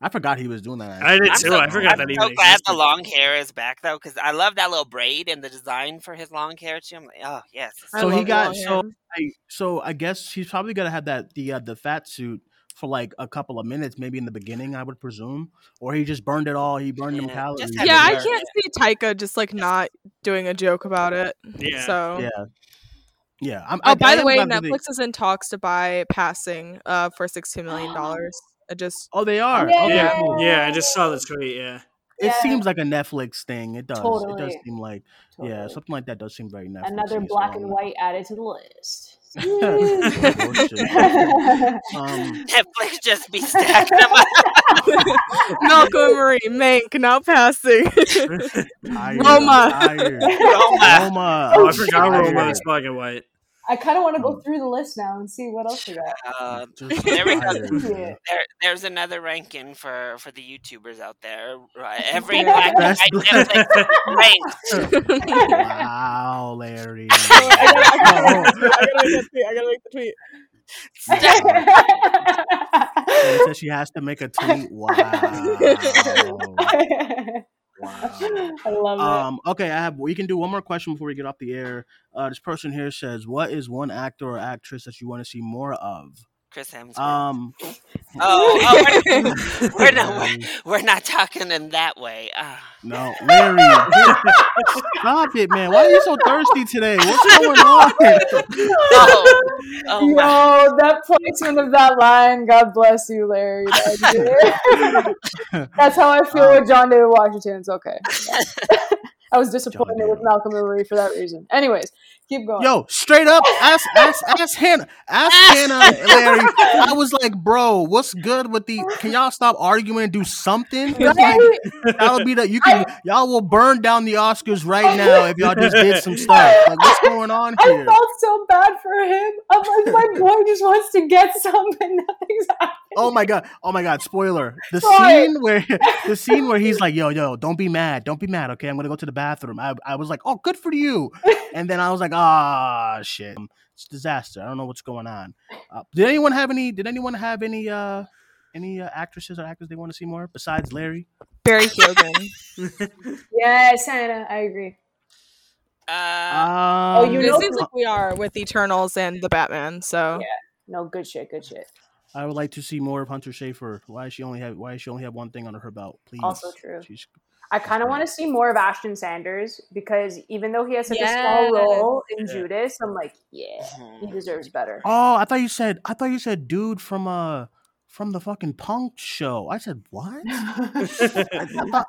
I forgot he was doing that. I did I'm too. so, I forgot I'm that so glad existed. the long hair is back though, because I love that little braid and the design for his long hair too. I'm like, oh yes, so he got so. I, so I guess he's probably gonna have that the uh, the fat suit for like a couple of minutes, maybe in the beginning, I would presume, or he just burned it all. He burned them Yeah, calories. Yeah, I can't see Taika just like not doing a joke about it. Yeah. So. Yeah, yeah. I'm, Oh, I, by I the way, glad that they- Netflix is in talks to buy Passing uh, for sixteen million [gasps] dollars. I just oh, they are. Yeah. Okay, Yeah, cool. yeah, I just saw the tweet. Yeah, It Yeah. seems like a Netflix thing. It does. It does seem like yeah, something like that does seem very Netflix. Another black and white added to the list. Bullshit. [laughs] yeah, [laughs] Um, Netflix just be stacking up. [laughs] Malcolm and Marie Mank now passing. tired, Roma. tired. Roma. Roma. oh, I forgot tired. Roma was black and white. I kind of want to go through the list now and see what else we got. Uh, [laughs] There we go. tired, man. Yeah. there, there's another ranking for for the YouTubers out there. Right, [laughs] every black and Best white ranked. Wow, Larry. [laughs] I gotta, I gotta make the tweet. I gotta make the tweet. She she has to make a tweet. Wow. Wow. [laughs] I love it. Um, okay, I have we can do one more question before we get off the air. Uh, this person here says, What is one actor or actress that you want to see more of? Chris Hemsworth. Um oh, oh we're, [laughs] we're not we're, we're not talking in that way. Ah. no, Larry. Stop it, man. Why are you so thirsty today? What's [laughs] going on? [laughs] oh, oh Yo, my. that placement of that line, God bless you, Larry. That's, That's how I feel with John David Washington. It's okay. I was disappointed with Malcolm and Marie for that reason. Anyways, keep going. Yo, straight up, ask ask ask Hannah. Ask [laughs] Hannah, Larry. I was like, bro, what's good with the can y'all stop arguing and do something? 'Cause, like, that'll be the you can y'all will burn down the Oscars right now if y'all just did some stuff. [laughs] Like what's going on here? I felt so bad for him. I'm like, my [laughs] boy just wants to get something. Nothing's happening. Oh my god! Oh my god! Spoiler: the What? scene where the scene where he's like, "Yo, yo, don't be mad, don't be mad, okay? I'm gonna go to the bathroom." I, I was like, "Oh, good for you," [laughs] and then I was like, "Ah, shit, it's a disaster. I don't know what's going on." Uh, did anyone have any? Did anyone have any? uh any uh, actresses or actors they want to see more besides Larry? Barry Keoghan. [laughs] Yes, Hannah, I agree. Uh, Um, Oh, you know, it seems like we are with Eternals and the Batman. So Yeah. No, good shit, good shit. I would like to see more of Hunter Schafer. Why does she only have Why does she only have one thing under her belt? Please. Also true. She's, I kind of want to see more of Ashton Sanders because even though he has such a small role in Yeah. Judas, I'm like, yeah, he mhm. deserves better. Oh, I thought you said I thought you said dude from uh from the fucking punk show. I said what? [laughs] I thought,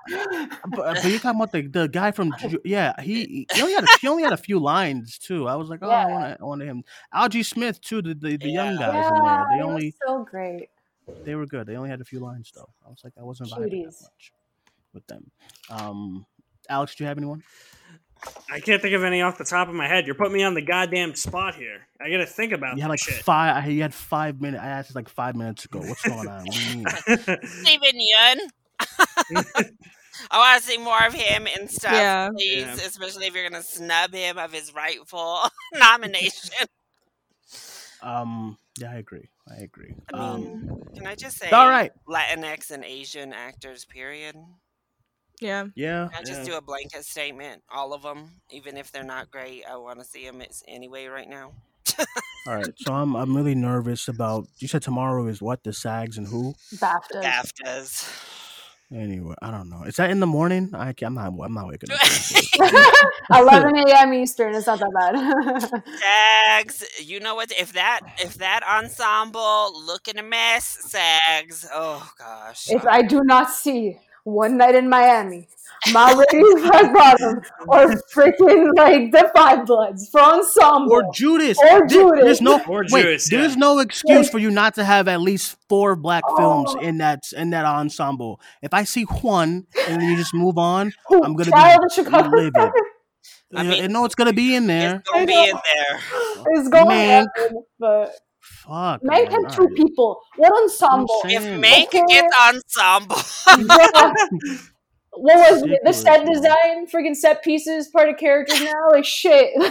but, but you're talking about the, the guy from yeah he he only had a, he only had a few lines too. I was like oh I want I want him. Algee Smith too the the, the young Yeah. guys in there. They he was only so great. they were good. They only had a few lines though. I was like I wasn't vibing that much with them. Um, Alex, do you have anyone? I can't think of any off the top of my head. You're putting me on the goddamn spot here. I gotta think about You had like shit. five. You had five minutes. I asked this like five minutes ago. What's going on? What do you mean? [laughs] Steven Yeun. [laughs] [laughs] I want to see more of him and stuff, Yeah. please. Yeah. Especially if you're gonna snub him of his rightful nomination. Um. Yeah, I agree. I agree. I Um. can I just say, all right. Latinx and Asian actors, period. Yeah. Yeah. I just yeah. do a blanket statement, all of them, even if they're not great. I want to see them anyway right now. All right. So I'm I'm really [laughs] nervous about. You said tomorrow is what the SAGs and who? BAFTAs. BAFTAs. Anyway, I don't know. Is that in the morning? I can't, I'm not. I'm not waking up. [laughs] 11 a.m. Eastern. It's not that bad. Sags, you know what? If that if that ensemble looking a mess, Sags. Oh gosh. if I do not see One Night in Miami, Ma Rainey's Bottom, or freaking like the Five Bloods for ensemble, or Judas. or There- Judas. There's no Or wait. Judas, there's yeah. no excuse for you not to have at least four black oh. films Oh. in that in that ensemble. If I see one and then you just move on, I'm gonna Trial be of Chicago livid. I mean, I know it's gonna be in there. It's gonna be know. in there. is going Mank. on, but Fuck. Mank man, had two people. What ensemble? saying. If. Mank Okay. gets ensemble, Yeah. What was it? The set design, freaking set pieces, part of characters now? Like shit. [laughs] [laughs]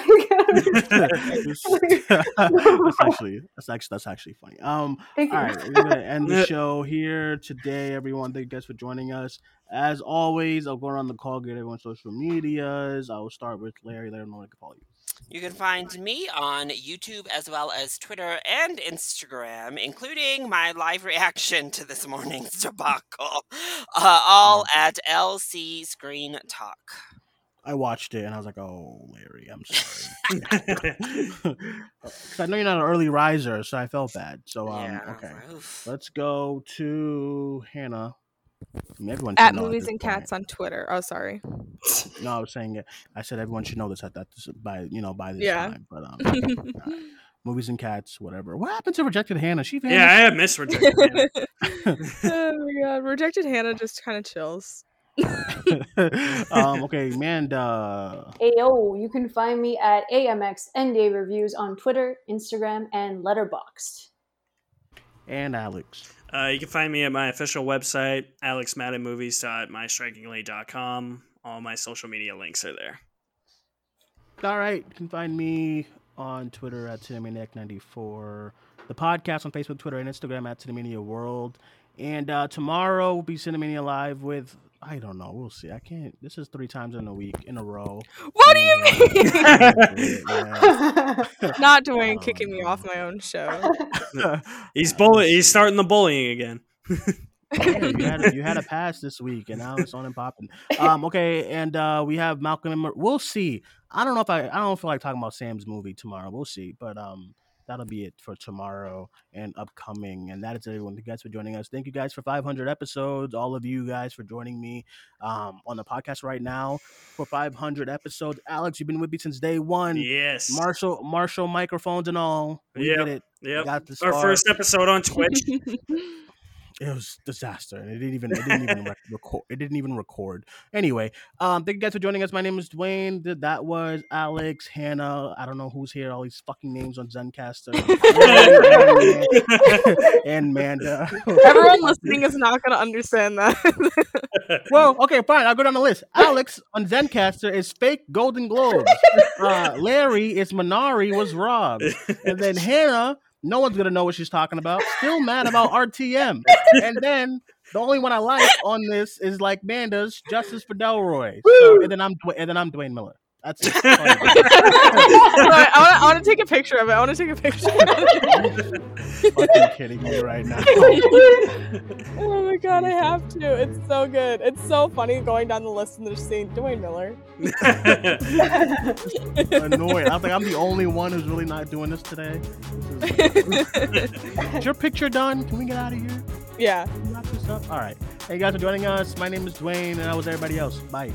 that's actually that's actually that's actually funny. Um, Thank all you. right, we're gonna end the show here today. Everyone, thank you guys for joining us. As always, I'll go around the call, get everyone's social medias. I will start with Larry. Let him know where to follow you. You can find me on YouTube as well as Twitter and Instagram, including my live reaction to this morning's [laughs] debacle. Uh, all at LC Screen Talk. I watched it and I was like, "Oh, Larry, I'm sorry." [laughs] [laughs] I know you're not an early riser, so I felt bad. So, um, yeah. Okay, oof. let's go to Hannah. I mean, everyone At movies and point. cats on Twitter. Oh, sorry. No, I was saying it. I said everyone should know this at that by you know by this Yeah. time. But um, [laughs] alright. movies and cats, whatever. What happened to rejected Hannah? She yeah, I vanished. have misrejected. Hannah. [laughs] oh my god, rejected Hannah just kind of chills. [laughs] um, okay, Manda. Ayo, you can find me at AMX NDA Reviews on Twitter, Instagram, and Letterboxd. and Alex. Uh, you can find me at my official website, alexmaddenmovies.mystrikingly.com. All my social media links are there. All right, you can find me on Twitter at Cinemaniac94. The podcast on Facebook, Twitter, and Instagram at Cinemania World. And uh, tomorrow we'll be Cinemania Live with I don't know. We'll see. I can't. This is three times in a week in a row. What do you mean? [laughs] [laughs] Not Duane kicking me off my own show. [laughs] He's bully. He's starting the bullying again. Yeah, you had a, you had a pass this week, and now it's on and popping. Um, okay, and uh, we have Malcolm. And Mar- we'll see. I don't know if I I don't feel like talking about Sam's movie tomorrow. We'll see, but um, that'll be it for tomorrow and upcoming. And that is everyone. Thank you guys for joining us. Thank you guys for 500 episodes. All of you guys for joining me um on the podcast right now for 500 episodes. Alex, you've been with me since day one. Yes. Marshall, Marshall microphones and all. We Yep, did it. Yep. Our first episode on Twitch. [laughs] it was disaster and it didn't even it didn't even record it didn't even record. Anyway um thank you guys for joining us. My name is duane. That was alex hannah i don't know who's here all these fucking names on Zencastr. [laughs] And manda. Everyone listening is not going to understand that. [laughs] well okay fine i'll go down the list. Alex on Zencastr is fake golden globes. Uh larry is minari was robbed and then hannah no one's gonna know what she's talking about. Still mad about [laughs] RTM. And then the only one I like on this is like Manda's Justice for Delroy. So, and then I'm and then I'm Duane Miller. That's it. That's [laughs] I got. I want to take a picture of it. I want to take a picture. Of it. Fucking kidding me right now. [laughs] oh my god, I have to. It's so good. It's so funny going down the list and just seeing Duane Miller. [laughs] Annoying. I think I'm the only one who's really not doing this today. This is, is your picture done? Can we get out of here? Yeah. Can we Wrap this up. All right. Hey, you guys for joining us. My name is Duane, and I was everybody else. Bye.